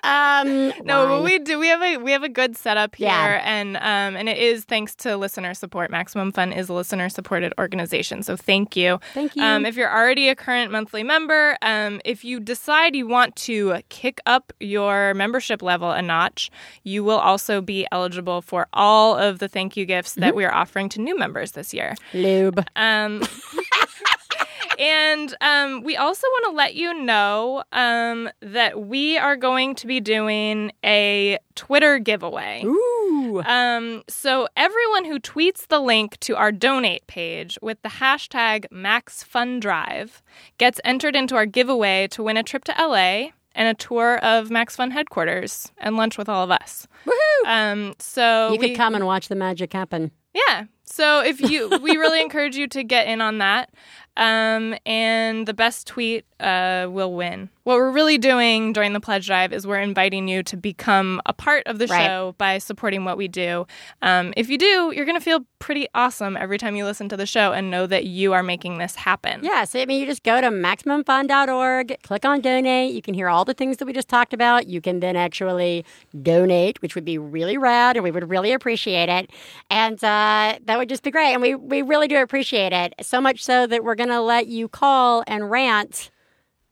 [SPEAKER 1] um,
[SPEAKER 2] No, but we do. We have a we have a good setup here,
[SPEAKER 1] Yeah.
[SPEAKER 2] and um, and it is thanks to listener support. Maximum Fun is a listener supported organization, so thank you.
[SPEAKER 1] Thank you.
[SPEAKER 2] Um, if you're already a current monthly member, um, if you decide you want to kick up your membership level a notch, you will also be eligible for all of the thank you gifts
[SPEAKER 1] Mm-hmm.
[SPEAKER 2] that we are offering to new members this year.
[SPEAKER 1] lube.
[SPEAKER 2] Um, and um, we also want to let you know um, that we are going to be doing a Twitter giveaway.
[SPEAKER 1] Ooh.
[SPEAKER 2] Um, so everyone who tweets the link to our donate page with the hashtag MaxFunDrive gets entered into our giveaway to win a trip to LA and a tour of Max Fun headquarters and lunch with all of us.
[SPEAKER 1] Woohoo!
[SPEAKER 2] Um, so
[SPEAKER 1] you
[SPEAKER 2] we-
[SPEAKER 1] could come and watch the magic happen.
[SPEAKER 2] yeah. So if you, we really encourage you to get in on that. Um, and the best tweet uh, will win. What we're really doing during the pledge drive is we're inviting you to become a part of the
[SPEAKER 1] Right.
[SPEAKER 2] show by supporting what we do. Um, if you do, you're going to feel pretty awesome every time you listen to the show and know that you are making this happen.
[SPEAKER 1] Yeah, so I mean, you just go to MaximumFun.org, click on donate. You can hear all the things that we just talked about. You can then actually donate, which would be really rad, and we would really appreciate it. And uh, that would just be great. And we, we really do appreciate it. So much so that we're going to let you call and rant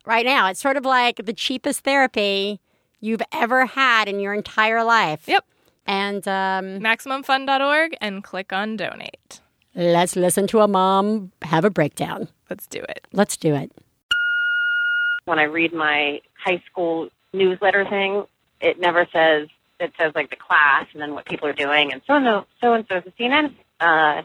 [SPEAKER 1] right now. It's sort of like the cheapest therapy you've ever had in your entire life.
[SPEAKER 2] Yep.
[SPEAKER 1] And um,
[SPEAKER 2] MaximumFun.org and click on donate.
[SPEAKER 1] let's listen to a mom have a breakdown.
[SPEAKER 2] Let's do it.
[SPEAKER 1] Let's do it.
[SPEAKER 9] when I read my high school newsletter thing, it never says it says like the class and then what people are doing and so and so so and so is a CNN uh,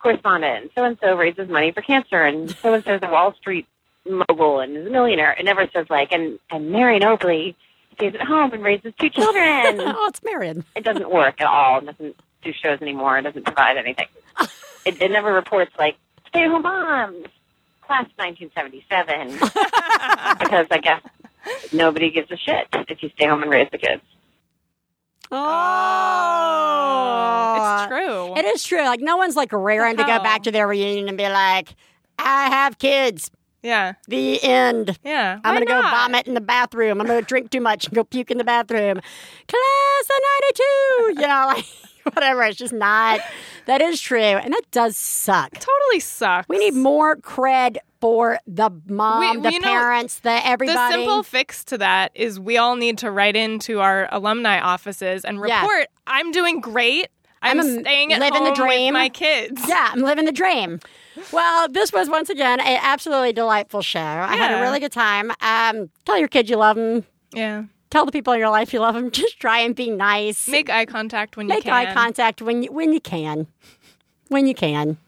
[SPEAKER 9] correspondent and so and so raises money for cancer and so and so is a Wall Street mogul and is a millionaire. It never says like and and Marion Oakley stays at home and raises two children.
[SPEAKER 1] Oh, it's Marion.
[SPEAKER 9] it doesn't work at all. It doesn't do shows anymore. It doesn't provide anything. it, it never reports like stay at home moms, class 1977, because I guess nobody gives a shit if you stay home and raise the kids.
[SPEAKER 1] Oh,
[SPEAKER 2] It's true.
[SPEAKER 1] It is true. Like no one's like raring to go back to their reunion and be like, "I have kids."
[SPEAKER 2] yeah.
[SPEAKER 1] The end.
[SPEAKER 2] Yeah.
[SPEAKER 1] I'm gonna go vomit in the bathroom. I'm gonna drink too much and go puke in the bathroom. Class of '92. You know, like whatever. It's just not. That is true, and that does suck.
[SPEAKER 2] Totally sucks.
[SPEAKER 1] We need more cred for the mom,
[SPEAKER 2] We-
[SPEAKER 1] the
[SPEAKER 2] you know,
[SPEAKER 1] parents, the everybody.
[SPEAKER 2] The simple fix to that is we all need to write into our alumni offices and
[SPEAKER 1] Yeah.
[SPEAKER 2] report, I'm doing great. I'm,
[SPEAKER 1] I'm
[SPEAKER 2] staying at
[SPEAKER 1] living the
[SPEAKER 2] home
[SPEAKER 1] dream."
[SPEAKER 2] with my kids.
[SPEAKER 1] Yeah, I'm living the dream. Well, this was once again an absolutely delightful show. I had a really good time. Um, tell your kids you love them.
[SPEAKER 2] Yeah.
[SPEAKER 1] Tell the people in your life you love them. Just try and be nice.
[SPEAKER 2] Make eye contact when you
[SPEAKER 1] Make eye contact when you when you can, when you can.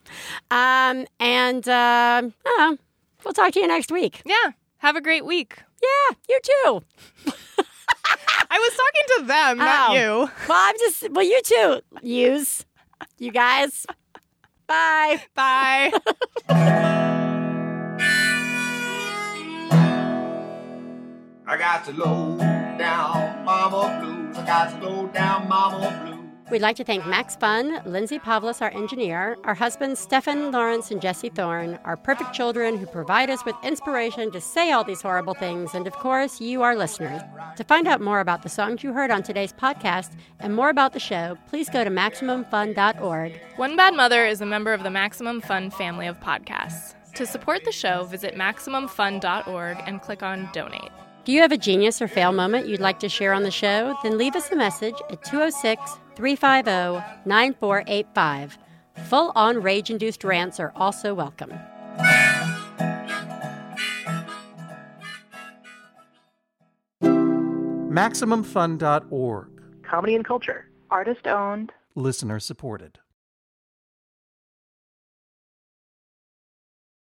[SPEAKER 1] Um, and uh, uh, we'll talk to you next week.
[SPEAKER 2] Yeah. Have a great week.
[SPEAKER 1] Yeah, you too.
[SPEAKER 2] I was talking to them, not
[SPEAKER 1] Oh.
[SPEAKER 2] you.
[SPEAKER 1] Well, I'm just well, you too. Use you guys. Bye.
[SPEAKER 2] Bye.
[SPEAKER 10] I got to low down mama blues. I got to low down mama blues.
[SPEAKER 1] We'd like to thank Max Fun, Lindsay Pavlis, our engineer, our husbands Stefan Lawrence and Jesse Thorn, our perfect children who provide us with inspiration to say all these horrible things, and of course, you, our listeners. To find out more about the songs you heard on today's podcast and more about the show, please go to MaximumFun.org.
[SPEAKER 2] One Bad Mother is a member of the Maximum Fun family of podcasts. To support the show, visit MaximumFun.org and click on Donate.
[SPEAKER 1] Do you have a genius or fail moment you'd like to share on the show? Then leave us a message at 206 350 9485. Full on rage induced rants are also welcome.
[SPEAKER 11] MaximumFun.org.
[SPEAKER 12] Comedy and culture.
[SPEAKER 13] Artist owned.
[SPEAKER 11] Listener supported.